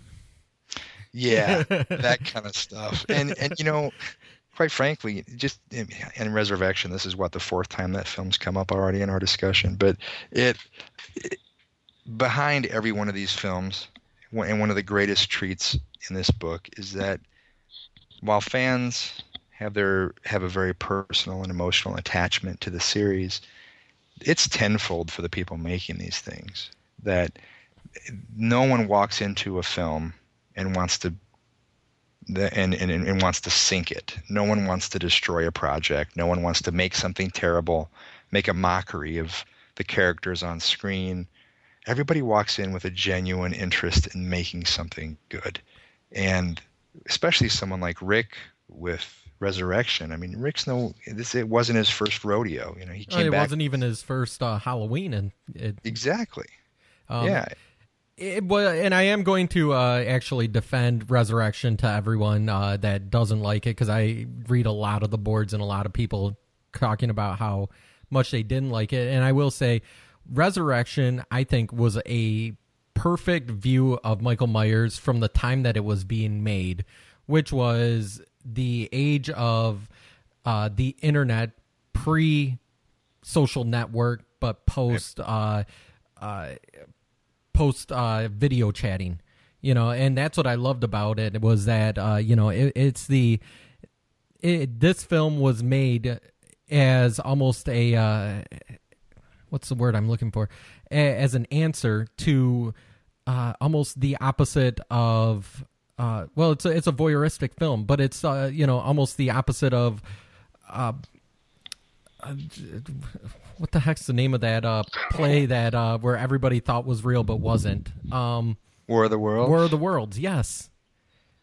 yeah, that kind of stuff. And and you know, quite frankly, just in Resurrection, this is what the fourth time that film's come up already in our discussion. But it, it behind every one of these films, and one of the greatest treats in this book is that while fans have their have a very personal and emotional attachment to the series, it's tenfold for the people making these things. That no one walks into a film and wants to and, and, and wants to sink it. No one wants to destroy a project. No one wants to make something terrible, make a mockery of the characters on screen. Everybody walks in with a genuine interest in making something good. And especially someone like Rick with Resurrection. I mean, Rick's no this it wasn't his first rodeo, you know. He came
it
back,
wasn't even his first uh, Halloween and it,
Exactly. Um, yeah
It, well, and I am going to uh, actually defend Resurrection to everyone uh, that doesn't like it because I read a lot of the boards and a lot of people talking about how much they didn't like it. And I will say, Resurrection, I think, was a perfect view of Michael Myers from the time that it was being made, which was the age of uh, the internet pre social network, but post uh, uh, post uh, video chatting. You know, and that's what I loved about it was that uh, you know it, it's the it, this film was made as almost a uh, what's the word I'm looking for a, as an answer to uh, almost the opposite of uh, well it's a, it's a voyeuristic film but it's uh, you know almost the opposite of uh, uh, what the heck's the name of that uh, play that uh, where everybody thought was real but wasn't um,
War of the Worlds.
War of the Worlds, yes.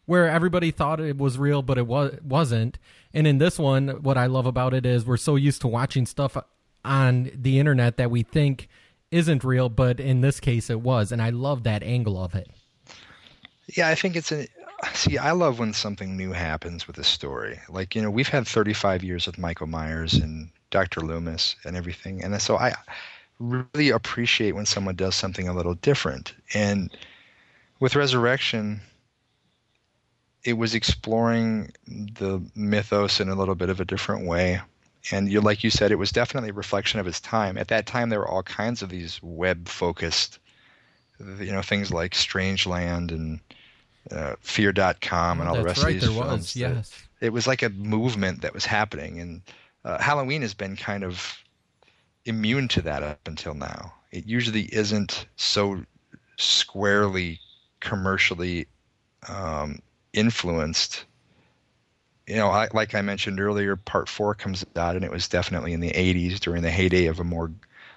Where everybody thought it was real, but it was wasn't. And in this one, what I love about it is we're so used to watching stuff on the internet that we think isn't real, but in this case, it was. And I love that angle of it.
Yeah, I think it's a. See, I love when something new happens with a story. Like, you know, we've had 35 years of Michael Myers and Dr. Loomis and everything. And so I really appreciate when someone does something a little different. And with Resurrection, it was exploring the mythos in a little bit of a different way. And you, like you said, it was definitely a reflection of its time. At that time, there were all kinds of these web-focused, you know, things like Strangeland and uh, Fear.com and all the rest
right,
of these
there
films.
was, yes.
it was like a movement that was happening, and uh, Halloween has been kind of immune to that up until now. It usually isn't so squarely commercially um, influenced. You know, I, like I mentioned earlier, Part Four comes out, and it was definitely in the '80s during the heyday of a more,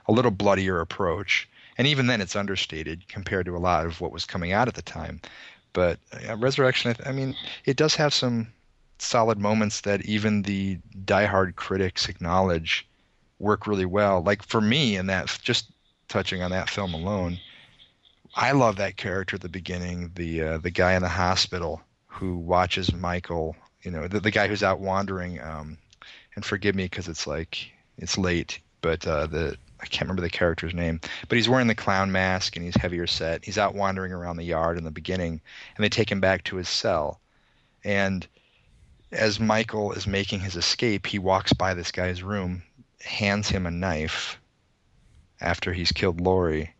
a little bloodier approach. And even then, it's understated compared to a lot of what was coming out at the time. But uh, Resurrection, I mean, it does have some solid moments that even the diehard critics acknowledge work really well. Like for me, in that just touching on that film alone, I love that character at the beginning, the uh, the guy in the hospital who watches Michael. You know, the, the guy who's out wandering. Um, and forgive me because it's like it's late, but uh, the I can't remember the character's name, but he's wearing the clown mask and he's heavier set. He's out wandering around the yard in the beginning, and they take him back to his cell. And as Michael is making his escape, he walks by this guy's room, hands him a knife after he's killed Laurie.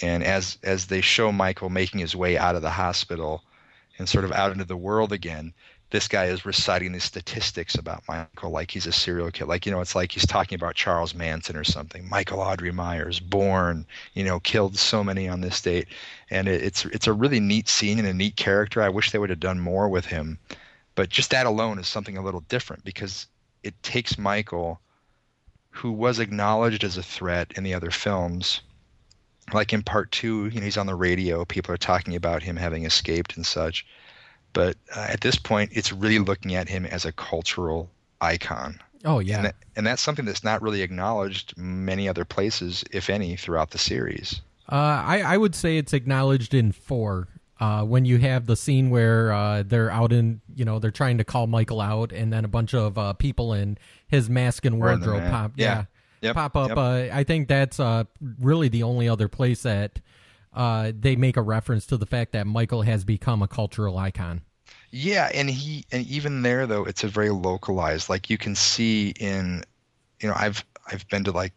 And as as they show Michael making his way out of the hospital and sort of out into the world again, this guy is reciting these statistics about Michael like he's a serial killer. Like, you know, it's like he's talking about Charles Manson or something. Michael Audrey Myers, born, you know, killed so many on this date. And it, it's it's a really neat scene and a neat character. I wish they would have done more with him. But just that alone is something a little different because it takes Michael, who was acknowledged as a threat in the other films, like in part two, you know, he's on the radio. People are talking about him having escaped and such. But uh, at this point, it's really looking at him as a cultural icon.
Oh yeah,
And, that, and that's something that's not really acknowledged many other places, if any, throughout the series.
Uh, I, I would say it's acknowledged in four. Uh, when you have the scene where uh, they're out in, you know, they're trying to call Michael out, and then a bunch of uh, people in his mask and wardrobe pop,
Yeah.
yeah,
Yep,
pop up.
yep.
Uh, I think that's uh, really the only other place that uh, they make a reference to the fact that Michael has become a cultural icon.
Yeah, and he and even there though, it's a very localized. Like you can see in, you know, I've I've been to like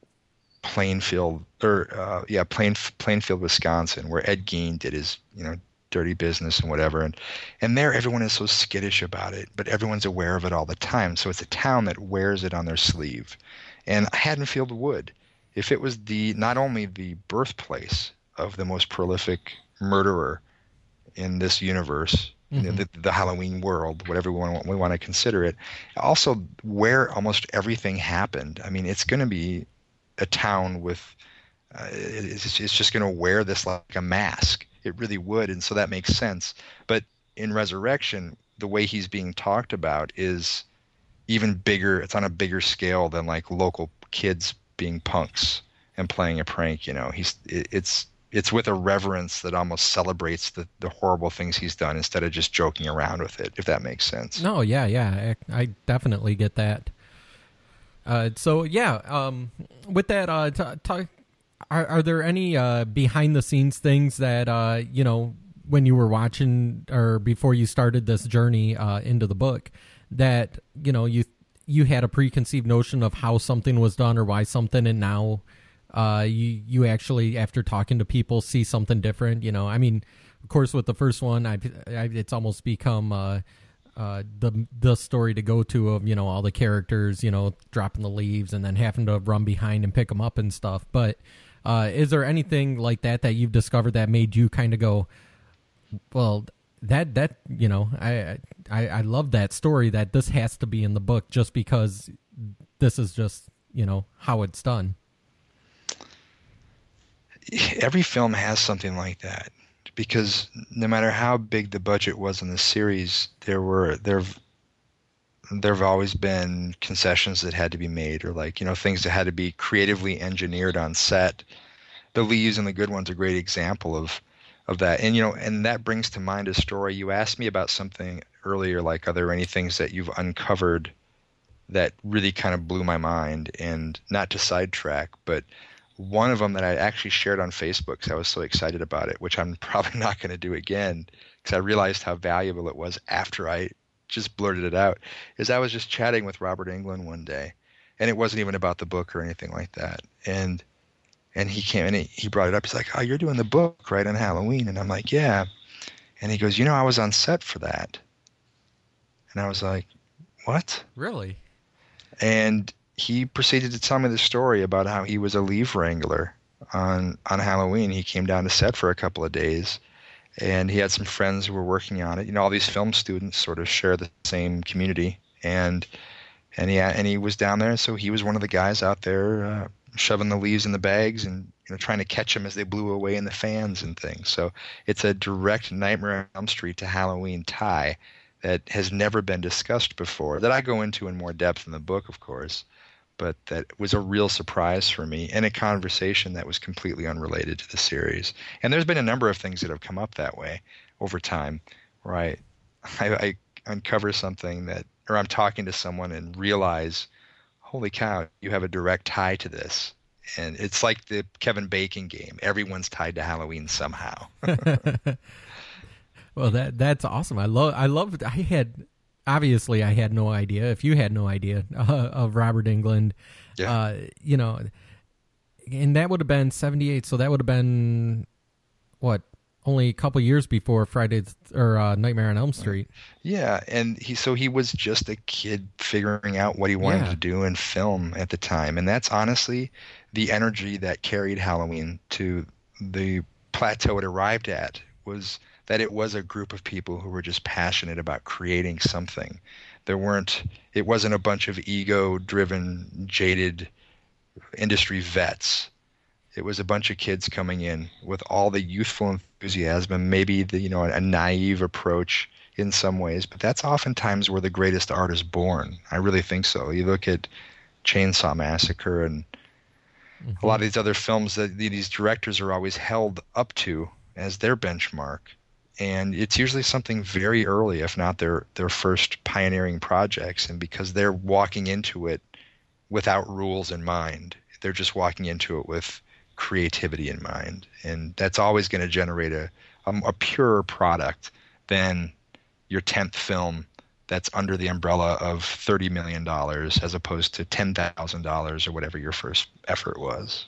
Plainfield or uh, yeah, Plain Plainfield, Wisconsin, where Ed Gein did his you know dirty business and whatever, and and there everyone is so skittish about it, but everyone's aware of it all the time. So it's a town that wears it on their sleeve, and Haddonfield would, if it was the not only the birthplace of the most prolific murderer in this universe, you know, the, the Halloween world, whatever we want, we want to consider it. Also, where almost everything happened. I mean, it's going to be a town with. Uh, it's, it's just going to wear this like a mask. It really would, and so that makes sense. But in Resurrection, the way he's being talked about is even bigger. It's on a bigger scale than like local kids being punks and playing a prank. You know, he's it, it's it's with a reverence that almost celebrates the, the horrible things he's done instead of just joking around with it, if that makes sense.
No, yeah, yeah, I, I definitely get that. Uh, so yeah, um, with that, uh, t- t- are, are there any uh, behind the scenes things that uh, you know when you were watching or before you started this journey uh, into the book that you know you you had a preconceived notion of how something was done or why something, and now uh, you you actually after talking to people see something different. You know, I mean, of course, with the first one, I've, I've it's almost become. Uh, uh, the the story to go to of you know all the characters you know dropping the leaves and then having to run behind and pick them up and stuff. But uh, is there anything like that that you've discovered that made you kind of go, well, that that you know I, I I love that story that this has to be in the book just because this is just you know how it's done.
Every film has something like that because no matter how big the budget was in the series, there were there there have always been concessions that had to be made, or like you know things that had to be creatively engineered on set. The leaves and the good ones a great example of of that, and you know, and that brings to mind a story. You asked me about something earlier, like are there any things that you've uncovered that really kind of blew my mind, and not to sidetrack, but one of them that I actually shared on Facebook because I was so excited about it, which I'm probably not going to do again because I realized how valuable it was after I just blurted it out. Is I was just chatting with Robert Englund one day, and it wasn't even about the book or anything like that. And and he came and he, he brought it up. He's like, "Oh, you're doing the book right on Halloween," and I'm like, "Yeah." And he goes, "You know, I was on set for that." And I was like, "What?"
Really?
And he proceeded to tell me the story about how he was a leaf wrangler on on Halloween. He came down to set for a couple of days, and he had some friends who were working on it. You know, all these film students sort of share the same community, and and he and he was down there, so he was one of the guys out there uh, shoving the leaves in the bags and you know trying to catch them as they blew away in the fans and things. So it's a direct Nightmare on Elm Street to Halloween tie that has never been discussed before. That I go into in more depth in the book, of course but that was a real surprise for me in a conversation that was completely unrelated to the series. And there's been a number of things that have come up that way over time, where I, I, I uncover something that, or I'm talking to someone and realize, holy cow, you have a direct tie to this. And it's like the Kevin Bacon game. Everyone's tied to Halloween somehow.
well, that that's awesome. I love. I love. I had obviously I had no idea. If you had no idea uh, of Robert Englund, yeah. uh, you know, and that would have been seventy eight. So that would have been what only a couple years before Friday or uh, Nightmare on Elm Street.
Yeah, and he so he was just a kid figuring out what he wanted yeah. to do in film at the time, and that's honestly the energy that carried Halloween to the plateau it arrived at was that it was a group of people who were just passionate about creating something. There weren't it wasn't a bunch of ego driven, jaded industry vets. It was a bunch of kids coming in with all the youthful enthusiasm and maybe the you know a naive approach in some ways, but that's oftentimes where the greatest art is born. I really think so. You look at Chainsaw Massacre and mm-hmm. a lot of these other films that these directors are always held up to as their benchmark and it's usually something very early, if not their their first pioneering projects. And because they're walking into it without rules in mind, they're just walking into it with creativity in mind, and that's always going to generate a, a a purer product than your tenth film that's under the umbrella of thirty million dollars as opposed to ten thousand dollars or whatever your first effort was.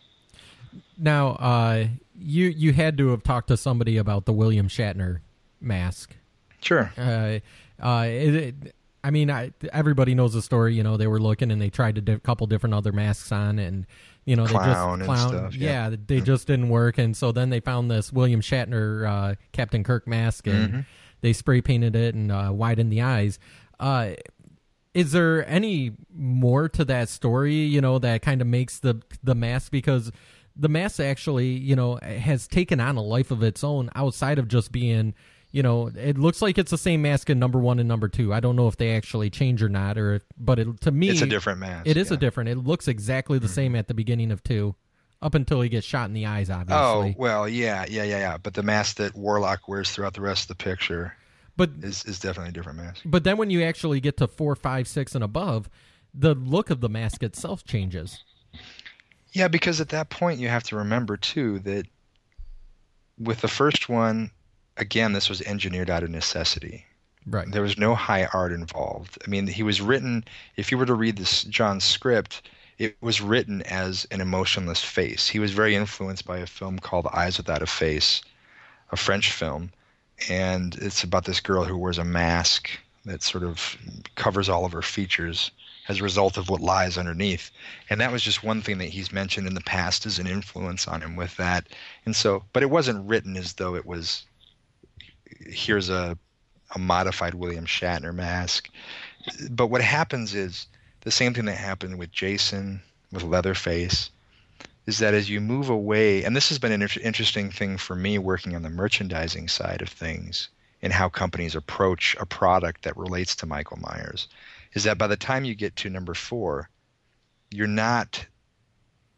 Now, uh, you you had to have talked to somebody about the William Shatner mask.
Sure.
Uh, uh, it, it, I mean, I, everybody knows the story. You know, they were looking and they tried a di- couple different other masks on, and you know,
clown
they just clown.
Stuff,
yeah. yeah. they mm-hmm. just didn't work, and so then they found this William Shatner uh, Captain Kirk mask, and mm-hmm. they spray painted it and uh, widened the eyes. Uh, is there any more to that story? You know, that kind of makes the the mask because the mask actually, you know, has taken on a life of its own outside of just being, you know, it looks like it's the same mask in number one and number two. I don't know if they actually change or not, or if, but it, to me,
it's a different mask.
It is
yeah.
a different. It looks exactly the mm-hmm. same at the beginning of two. Up until he gets shot in the eyes, Obviously.
Oh well, yeah, yeah, yeah, yeah. But the mask that Warlock wears throughout the rest of the picture
but
is is definitely a different mask.
but then when you actually get to four, five, six, and above, the look of the mask itself changes.
Yeah, because at that point you have to remember too that with the first one, again, this was engineered out of necessity.
Right.
There was no high art involved. I mean, he was written. If you were to read this John's script, it was written as an emotionless face. He was very influenced by a film called Eyes Without a Face, a French film, and it's about this girl who wears a mask that sort of covers all of her features as a result of what lies underneath. And that was just one thing that he's mentioned in the past as an influence on him with that. And so, but it wasn't written as though it was here's a a modified William Shatner mask. But what happens is the same thing that happened with Jason, with Leatherface, is that as you move away, and this has been an inter- interesting thing for me working on the merchandising side of things and how companies approach a product that relates to Michael Myers, is that by the time you get to number four, you're not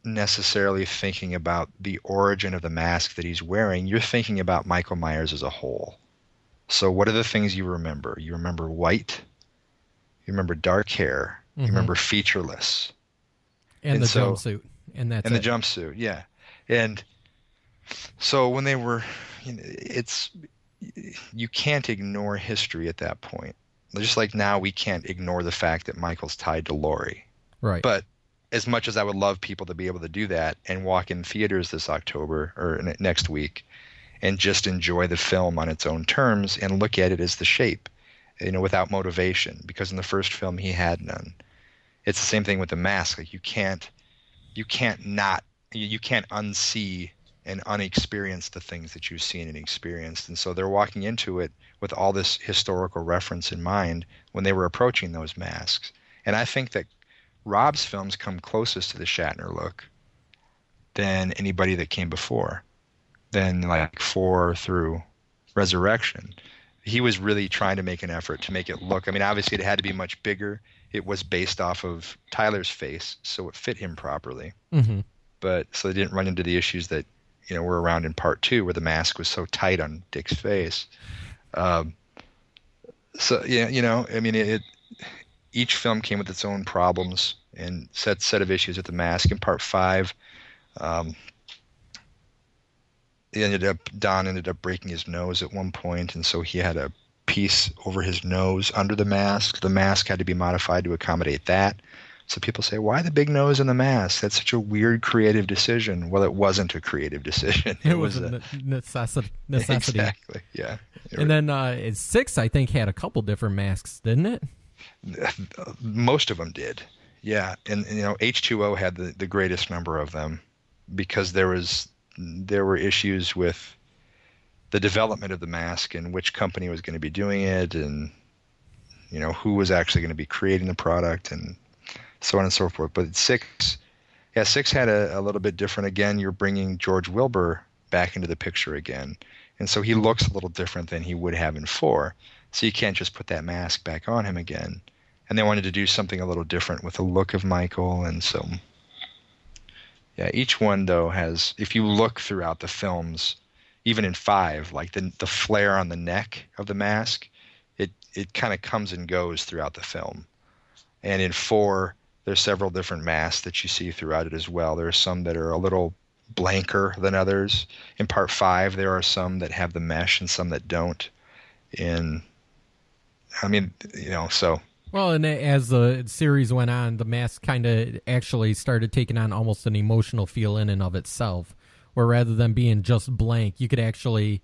necessarily thinking about the origin of the mask that he's wearing. You're thinking about Michael Myers as a whole. So, what are the things you remember? You remember white, you remember dark hair, you
Mhm.
remember featureless,
And,
And
the
so-
jumpsuit. And that's
and the jumpsuit, yeah. And so when they were, you know, it's you can't ignore history at that point. Just like now, we can't ignore the fact that Michael's tied to Laurie.
right.
But as much as I would love people to be able to do that and walk in theaters this October or next week and just enjoy the film on its own terms and look at it as the shape, you know, without motivation, because in the first film he had none. It's the same thing with the mask. Like you can't, you can't not, you, you can't unsee and unexperience the things that you've seen and experienced. And so they're walking into it with all this historical reference in mind when they were approaching those masks. And I think that Rob's films come closest to the Shatner look than anybody that came before, than like four through Resurrection. He was really trying to make an effort to make it look. I mean, obviously it had to be much bigger. It was based off of Tyler's face, so it fit him properly.
hmm
But so they didn't run into the issues that you know were around in part two, where the mask was so tight on Dick's face. Um, so yeah, you know, I mean, it, each film came with its own problems and set set of issues with the mask. In part five, um, he ended up Don ended up breaking his nose at one point, and so he had a piece over his nose under the mask. The mask had to be modified to accommodate that. So people say, why the big nose and the mask? That's such a weird creative decision. Well, it wasn't a creative decision.
It, was,
a
a necessi- necessity.
exactly yeah. It
And then uh, six, I think, had a couple different masks, didn't it?
most of them did yeah and, and, you know h2o had the, the greatest number of them because there was there were issues with the development of the mask and which company was going to be doing it and you know who was actually going to be creating the product and so on and so forth but six yeah six had a, a little bit different again you're bringing george wilbur back into the picture again and so he looks a little different than he would have in four so you can't just put that mask back on him again. And they wanted to do something a little different with the look of Michael, and so yeah, each one though has. If you look throughout the films, even in five, like the the flare on the neck of the mask, it it kind of comes and goes throughout the film. And in four, there's several different masks that you see throughout it as well. There are some that are a little blanker than others. In part five, there are some that have the mesh and some that don't. In I mean, you know, so
Well, and as the series went on, the mask kind of actually started taking on almost an emotional feel in and of itself, where rather than being just blank, you could actually,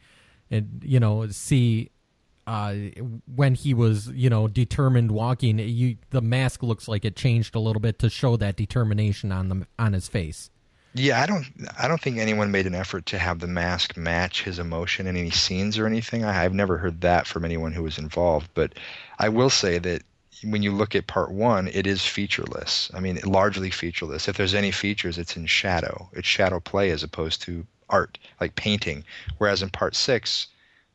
you know, see uh, when he was, you know, determined walking. You the mask looks like it changed a little bit to show that determination on the on his face.
yeah, I don't, I don't think anyone made an effort to have the mask match his emotion in any scenes or anything. I, I've never heard that from anyone who was involved. But I will say that when you look at part one, it is featureless. I mean, largely featureless. If there's any features, it's in shadow. It's shadow play as opposed to art, like painting. Whereas in part six,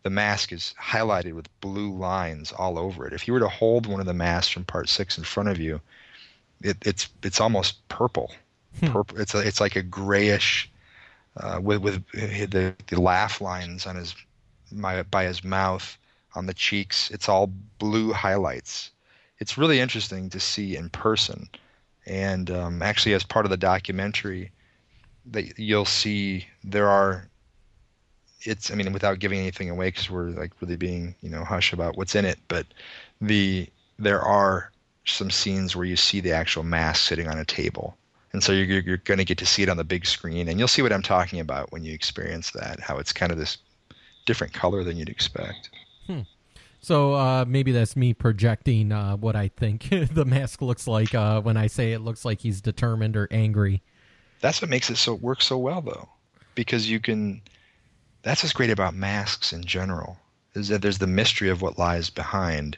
the mask is highlighted with blue lines all over it. If you were to hold one of the masks from part six in front of you, it, it's it's almost purple. purple. It's a, it's like a grayish uh, with with the the laugh lines on his my, by his mouth on the cheeks. It's all blue highlights. It's really interesting to see in person, and um, actually, as part of the documentary, that you'll see there are. It's I mean without giving anything away because we're like really being you know hush about what's in it, but the there are some scenes where you see the actual mask sitting on a table. And so you're, you're going to get to see it on the big screen and you'll see what i'm talking about when you experience that how it's kind of this different color than you'd expect.
Hmm. so uh, maybe that's me projecting uh, what i think the mask looks like uh, when i say it looks like he's determined or angry.
That's what makes it so work so well though because you can that's what's great about masks in general is that there's the mystery of what lies behind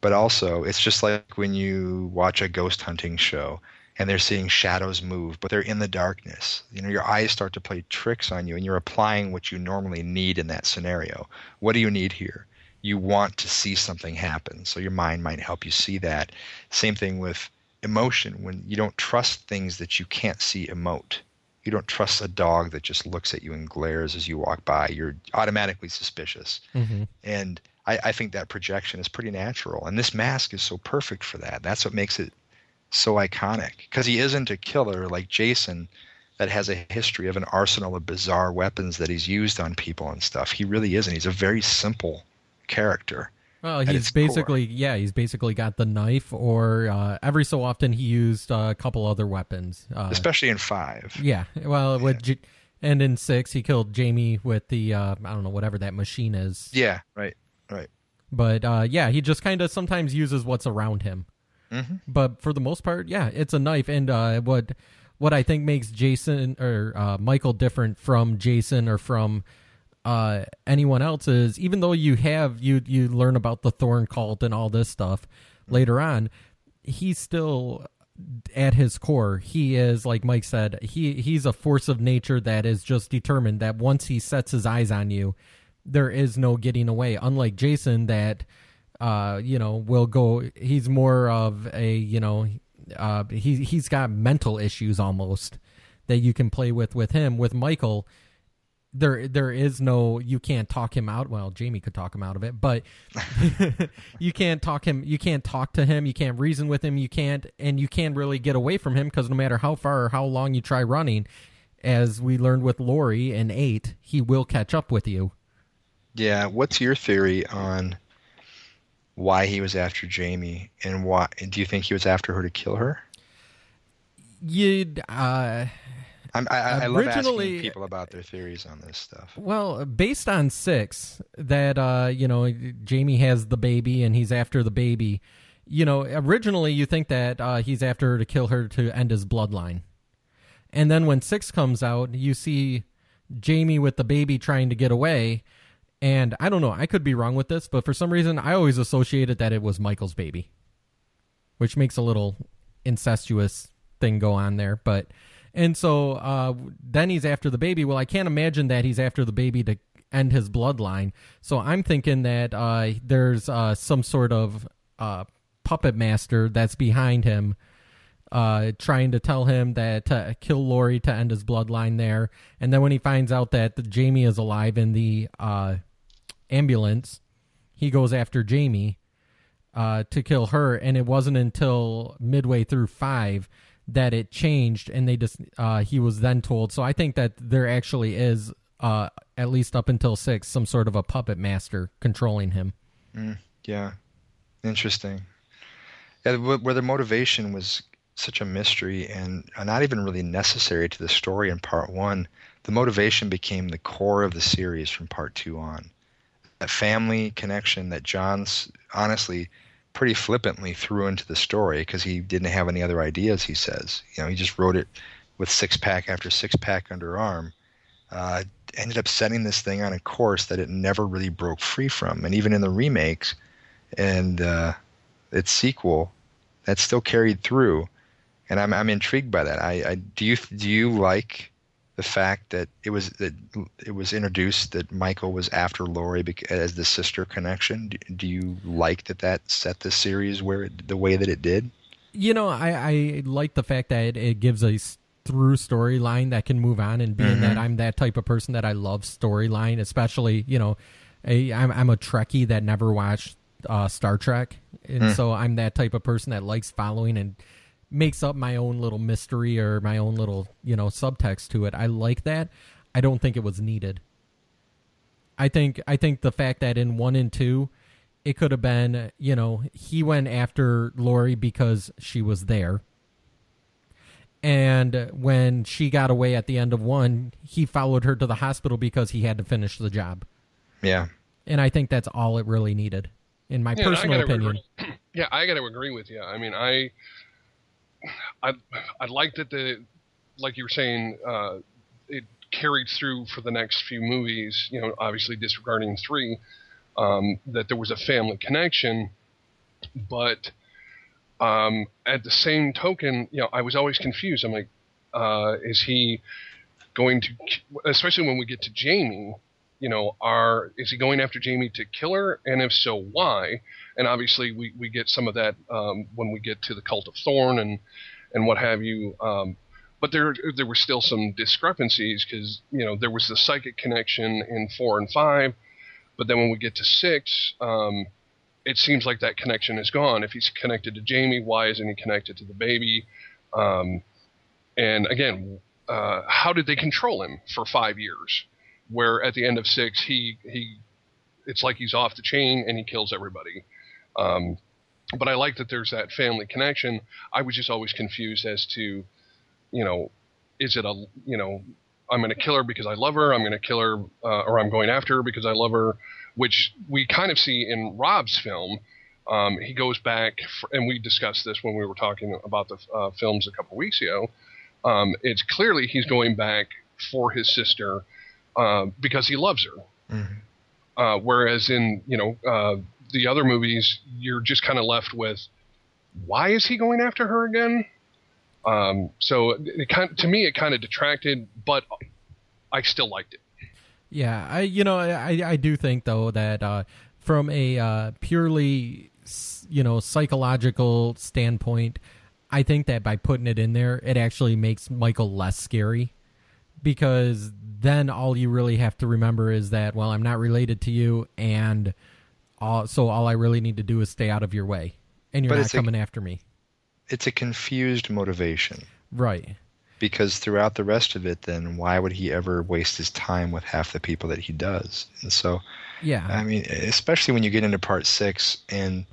but also it's just like when you watch a ghost hunting show and they're seeing shadows move, but they're in the darkness. You know, your eyes start to play tricks on you, and you're applying what you normally need in that scenario. What do you need here? You want to see something happen, so your mind might help you see that. Same thing with emotion. When you don't trust things that you can't see emote, you don't trust a dog that just looks at you and glares as you walk by. You're automatically suspicious, mm-hmm. and I, I think that projection is pretty natural. And this mask is so perfect for that. That's what makes it so iconic because he isn't a killer like Jason that has a history of an arsenal of bizarre weapons that he's used on people and stuff. He really isn't. He's a very simple character.
Well, he's basically core. yeah, he's basically got the knife, or uh, every so often he used uh, a couple other weapons, uh,
especially in five.
Yeah, well, yeah. with G- and in six he killed Jamie with the uh, I don't know whatever that machine is.
Yeah, right, right.
But uh, yeah, he just kind of sometimes uses what's around him. Mm-hmm. But for the most part, yeah, it's a knife. And uh, what what I think makes Jason or uh, Michael different from Jason or from uh, anyone else is even though you have you you learn about the Thorn cult and all this stuff later on, he's still at his core he is like mike said he he's a force of nature that is just determined that once he sets his eyes on you there is no getting away unlike jason that uh, you know, will go. He's more of a, you know, uh, he he's got mental issues almost that you can play with with him. With Michael, there there is no you can't talk him out. Well, Jamie could talk him out of it, but you can't talk him. You can't talk to him. You can't reason with him. You can't, and you can't really get away from him because no matter how far or how long you try running, as we learned with Laurie and eight, he will catch up with you.
Yeah. What's your theory on why he was after Jamie and why do you think he was after her to kill her?
You'd uh
I'm, I, I love asking people about their theories on this stuff.
Well, based on six, that uh, you know, Jamie has the baby and he's after the baby. You know, originally you think that uh, he's after her to kill her to end his bloodline, and then when six comes out, you see Jamie with the baby trying to get away, and I don't know, I could be wrong with this, but for some reason I always associated that it was Michael's baby. Which makes a little incestuous thing go on there, but and so uh, then he's after the baby. Well, I can't imagine that he's after the baby to end his bloodline. So I'm thinking that uh, there's uh, some sort of uh, puppet master that's behind him uh, trying to tell him that to kill Laurie to end his bloodline there. And then when he finds out that Jamie is alive in the uh, ambulance, he goes after Jamie uh, to kill her, and it wasn't until midway through five that it changed, and they just uh, he was then told. So I think that there actually is, uh, at least up until six, some sort of a puppet master controlling him.
Mm, yeah, interesting. Yeah, where the motivation was such a mystery and not even really necessary to the story in part one, the motivation became the core of the series from part two on that family connection that John's honestly pretty flippantly threw into the story because he didn't have any other ideas. He says, you know, he just wrote it with six pack after six pack under arm. Uh, ended up setting this thing on a course that it never really broke free from, and even in the remakes and uh, its sequel, that's still carried through. And I'm I'm intrigued by that. I, I do you do you like the fact that it was that it was introduced that Michael was after Laurie as the sister connection. Do, you like that that set the series where it, the way that it did?
You know, I, I like the fact that it, it gives a through storyline that can move on and being that I'm that type of person that I love storyline, especially, you know, a, I'm, I'm a Trekkie that never watched uh, Star Trek. And so I'm that type of person that likes following and makes up my own little mystery or my own little, you know, subtext to it. I like that. I don't think it was needed. I think I think the fact that in one and two, it could have been, you know, he went after Laurie because she was there. And when she got away at the end of one, he followed her to the hospital because he had to finish the job.
Yeah.
And I think that's all it really needed, in my
Yeah,
personal opinion.
agree- yeah, I got to agree with you. I mean, I, I, I like that the, like you were saying, uh, it carried through for the next few movies. You know, obviously disregarding three, um, that there was a family connection, but um, at the same token, you know, I was always confused. I'm like, uh, is he going to, especially when we get to Jamie, you know, are is he going after Jamie to kill her, and if so, why? And obviously, we, we get some of that um, when we get to the Cult of Thorn and and what have you. Um, but there there were still some discrepancies because you know there was the psychic connection in four and five, but then when we get to six, um, it seems like that connection is gone. If he's connected to Jamie, why isn't he connected to the baby? Um, and again, uh, how did they control him for five years? Where at the end of six, he he, it's like he's off the chain and he kills everybody. Um, but I like that there's that family connection. I was just always confused as to, you know, is it a you know, I'm going to kill her because I love her. I'm going to kill her, uh, or I'm going after her because I love her, which we kind of see in Rob's film. Um, he goes back, for, and we discussed this when we were talking about the uh, films a couple weeks ago. Um, it's clearly he's going back for his sister uh, because he loves her. Uh, whereas in you know uh, the other movies, you're just kind of left with, why is he going after her again? Um, so it kind to me it kind of detracted, but I still liked it.
Yeah, I you know I I do think though that uh, from a uh, purely you know psychological standpoint, I think that by putting it in there, it actually makes Michael less scary because then all you really have to remember is that well I'm not related to you and all, so all I really need to do is stay out of your way and you're
But
not
it's a-
coming after me.
It's a confused motivation
Right.
because throughout the rest of it, then why would he ever waste his time with half the people that he does? And so,
Yeah.
I mean, especially when you get into part six and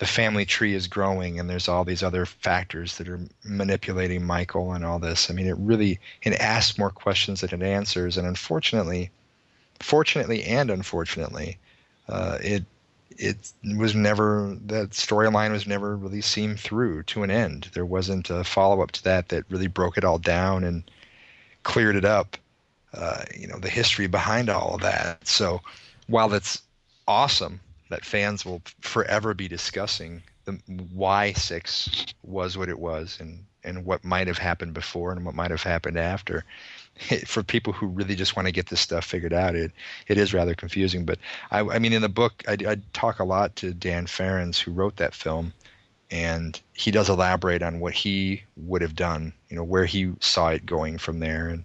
the family tree is growing and there's all these other factors that are manipulating Michael and all this. I mean, it really it asks more questions than it answers, and unfortunately, fortunately and unfortunately, uh, it it was never that storyline was never really seen through to an end. There wasn't a follow up to that that really broke it all down and cleared it up. Uh, you know the history behind all of that. So while that's awesome that fans will forever be discussing the why six was what it was and and what might have happened before and what might have happened after. For people who really just want to get this stuff figured out, it it is rather confusing. But I, I mean, in the book, I, I talk a lot to Dan Farrands, who wrote that film, and he does elaborate on what he would have done. You know, where he saw it going from there, and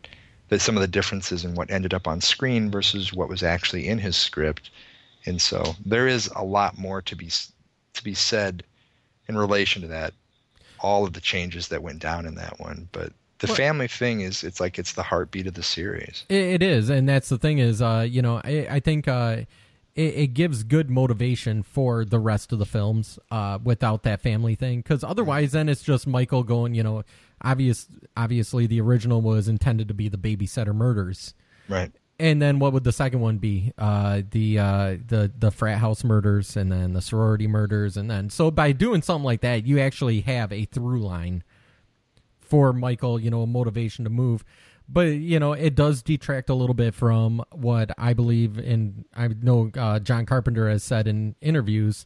that some of the differences in what ended up on screen versus what was actually in his script. And so there is a lot more to be to be said in relation to that. All of the changes that went down in that one, but the
Well-
family thing is it's like it's the heartbeat of the series.
It, it is, and that's the thing is, uh, you know, I, I think uh, it, it gives good motivation for the rest of the films uh, without that family thing, because otherwise, then it's just Michael going, you know, obvious, obviously the original was intended to be the babysitter murders,
Right.
And then what would the second one be? Uh, the uh, the the frat house murders, and then the sorority murders, and then so by doing something like that, you actually have a through line for Michael, you know, a motivation to move. But you know, it does detract a little bit from what I believe, and I know uh, John Carpenter has said in interviews,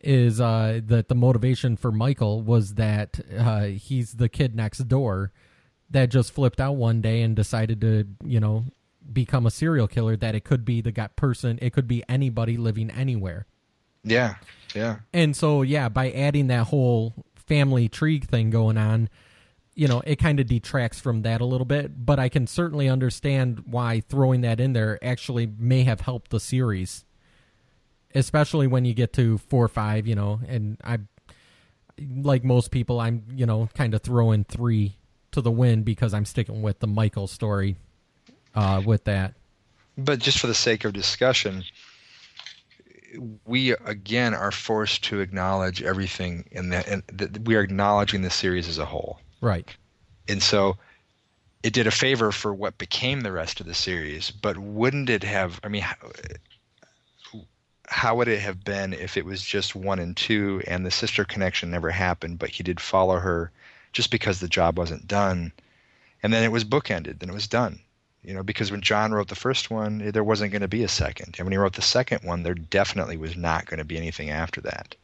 is uh, that the motivation for Michael was that uh, he's the kid next door that just flipped out one day and decided to, you know, become a serial killer. That it could be the guy person, it could be anybody living anywhere.
Yeah. Yeah.
And so, yeah, by adding that whole family tree thing going on, you know, it kind of detracts from that a little bit. But I can certainly understand why throwing that in there actually may have helped the series, especially when you get to four or five. You know, and I, like most people, I'm you know kind of throwing three to the wind because I'm sticking with the Michael story. Uh, with that,
But just for the sake of discussion, we again are forced to acknowledge everything in that, and that we are acknowledging the series as a whole.
right?
and so it did a favor for what became the rest of the series but wouldn't it have i mean how, how would it have been if it was just one and two and the sister connection never happened but he did follow her just because the job wasn't done and then it was bookended then it was done you know because when john wrote the first one eh, there wasn't going to be a second and when he wrote the second one there definitely was not going to be anything after that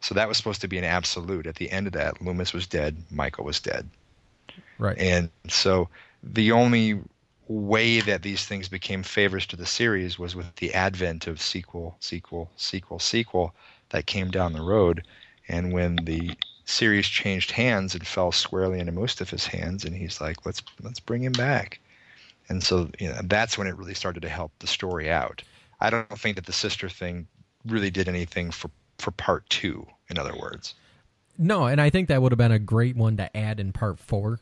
so that was supposed to be an absolute at the end of that loomis was dead michael was dead
Right.
and so the only way that these things became favors to the series was with the advent of sequel, sequel, sequel, sequel that came down the road. And when the series changed hands and fell squarely into Moustapha's hands, and he's like, let's let's bring him back. And so you know, that's when it really started to help the story out. I don't think that the sister thing really did anything for for part two. In other words,
No, and I think that would have been a great one to add in part four.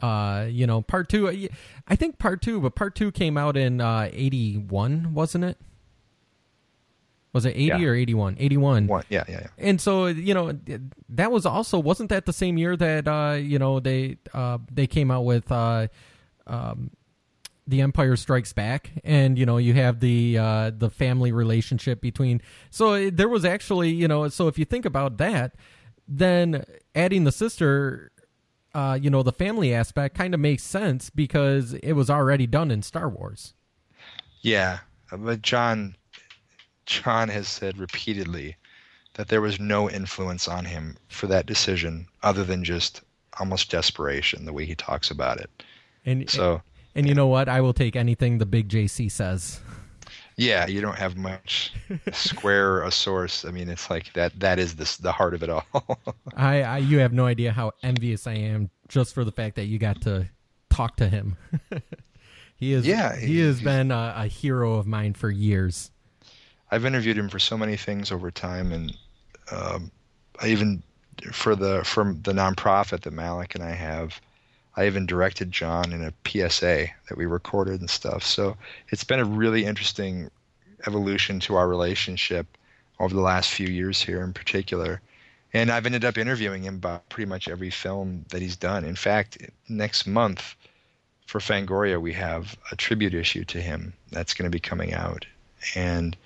Uh, you know, part two. I think part two, but part two came out in uh, eighty one, wasn't it? Was it eighty
Yeah.
or eighty one? Eighty one.
one, yeah, yeah, yeah.
And so you know that was also wasn't that the same year that uh, you know they uh, they came out with uh, um, the Empire Strikes Back, and you know you have the uh, the family relationship between. So it- there was actually you know so if you think about that, then adding the sister, uh, you know the family aspect kind of makes sense because it was already done in Star Wars.
Yeah, but John John has said repeatedly that there was no influence on him for that decision other than just almost desperation the way he talks about it.
And
So,
and you know what? I will take anything the big JC says.
yeah, you don't have much square a source. I mean, it's like that that is the the heart of it all.
I, I you have no idea how envious I am just for the fact that you got to talk to him. he is
Yeah,
he has been a, a hero of mine for years.
I've interviewed him for so many things over time, and um, I even for the from the nonprofit that Malik and I have, I even directed John in a PSA that we recorded and stuff. So it's been a really interesting evolution to our relationship over the last few years here, in particular. And I've ended up interviewing him about pretty much every film that he's done. In fact, next month for Fangoria, we have a tribute issue to him that's going to be coming out, and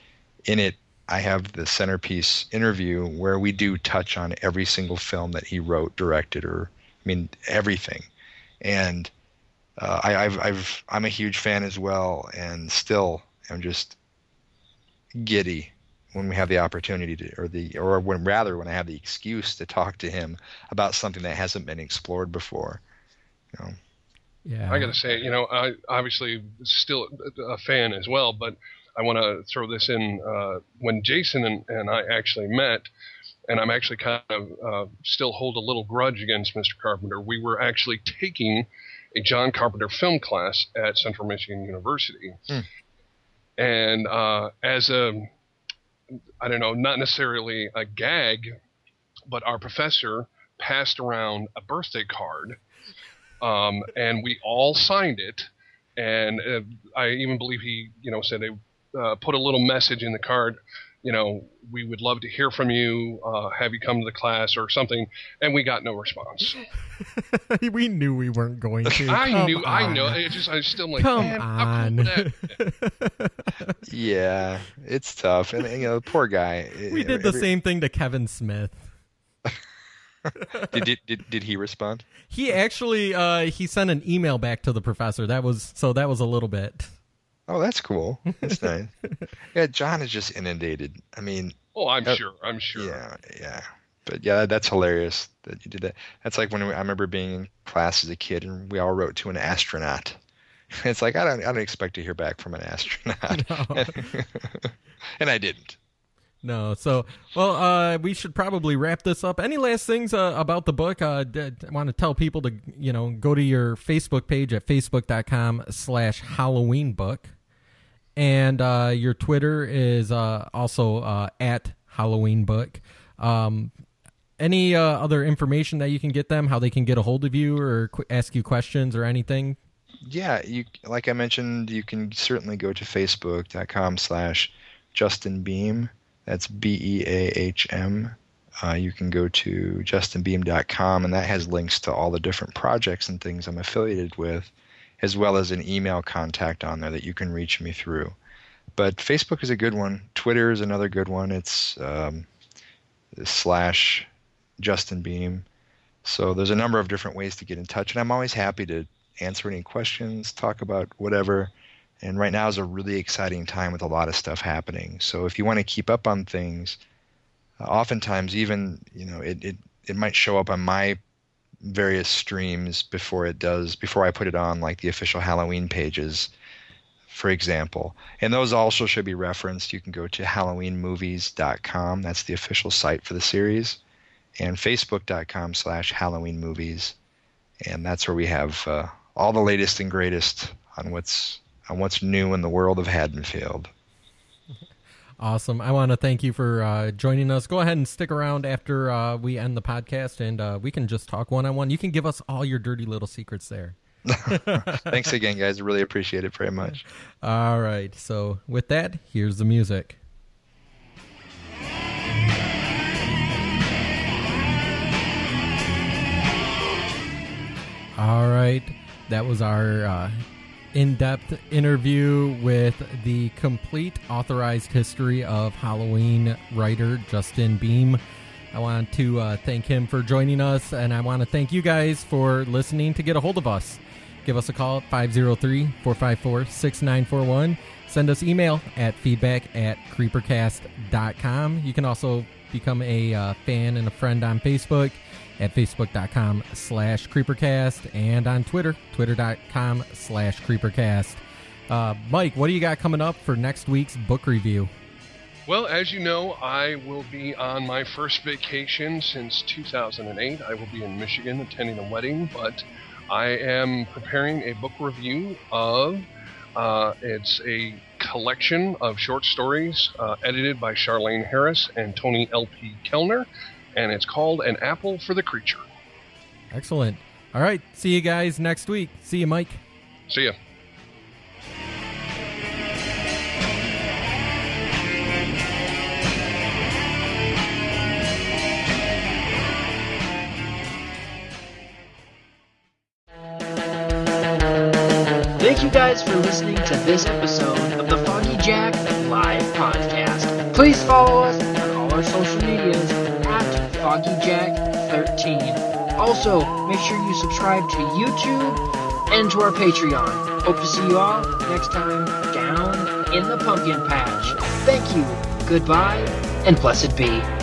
in it I have the centerpiece interview where we do touch on every single film that he wrote, directed, or I mean everything. And uh, I, I've, I've, I'm a huge fan as well, and still am just giddy when we have the opportunity to, or the, or when rather when I have the excuse to talk to him about something that hasn't been explored before. You know,
Yeah,
I got to say, you know, I obviously still a fan as well, but I want to throw this in. Uh, when Jason and, and I actually met, and I'm actually kind of uh, still hold a little grudge against Mr. Carpenter. We were actually taking a John Carpenter film class at Central Michigan University,
Hmm.
and uh, as a, I don't know, not necessarily a gag, but our professor passed around a birthday card um, and we all signed it. And uh, I even believe he, you know, said they uh, put a little message in the card. You know, we would love to hear from you. Uh, have you come to the class or something? And we got no response.
we knew we weren't going to.
I
Come
knew, I know. It just, I was still like,
Come
man, how cool
on.
that?
yeah, it's tough, and you know, the poor guy.
we did the
Every-
same thing to Kevin Smith.
Did, did, did, did he respond?
He actually uh, he sent an email back to the professor. That was so that was a little bit.
Oh, that's cool. That's nice. Yeah, John is just inundated. I mean,
Oh, I'm
Uh,
sure. I'm sure.
yeah, yeah. But yeah, that's hilarious that you did that. That's like when we, I remember being in class as a kid and we all wrote to an astronaut. It's like I don't I don't expect to hear back from an astronaut.
No.
and I didn't.
No. So, well, uh, we should probably wrap this up. Any last things uh, about the book? Uh, d- I want to tell people to, you know, go to your Facebook page at facebook.com slash Halloween book. And uh, your Twitter is uh, also uh, at Halloween book. Um, any uh, other information that you can get them, how they can get a hold of you or qu- ask you questions or anything?
Yeah, you like I mentioned, you can certainly go to facebook.com slash Justin Beahm. That's B E A H M. Uh, you can go to justinbeahm.com, and that has links to all the different projects and things I'm affiliated with, as well as an email contact on there that you can reach me through. But Facebook is a good one. Twitter is another good one. It's um, slash Justin Beahm. So there's a number of different ways to get in touch, and I'm always happy to answer any questions, talk about whatever. And right now is a really exciting time with a lot of stuff happening. So if you want to keep up on things, uh, oftentimes even you know it, it it might show up on my various streams before it does before I put it on like the official Halloween pages, for example. And those also should be referenced. You can go to HalloweenMovies.com. That's the official site for the series, and Facebook.com slash Halloween Movies, and that's where we have uh, all the latest and greatest on what's on what's new in the world of Haddonfield.
Awesome. I want to thank you for uh, joining us. Go ahead and stick around after uh, we end the podcast, and uh, we can just talk one on one. You can give us all your dirty little secrets there.
Thanks again, guys. Really appreciate it very much.
All right. So, with that, here's the music. All right. That was our uh, in depth interview with the complete authorized history of Halloween writer Justin Beahm. I want to uh, thank him for joining us, and I want to thank you guys for listening to get a hold of us. Give us a call at 503 454 6941. Send us email at feedback at creepercast.com. You can also become a uh, fan and a friend on Facebook at facebook.com slash creepercast and on Twitter, twitter.com slash creepercast. Uh, Mike, what do you got coming up for next week's book review?
Well, as you know, I will be on my first vacation since 2008. I will be in Michigan attending a wedding, but I am preparing a book review of. Uh, it's a collection of short stories uh, edited by Charlaine Harris and Toni L.P. Kelner, and it's called An Apple for the Creature.
Excellent. All right. See you guys next week. See you, Mike.
See ya.
Thank you guys for listening to this episode of the Foggy Jack Live Podcast. Please follow us on all our social medias at FoggyJack13. Also, make sure you subscribe to YouTube and to our Patreon. Hope to see you all next time down in the pumpkin patch. Thank you, goodbye, and blessed be.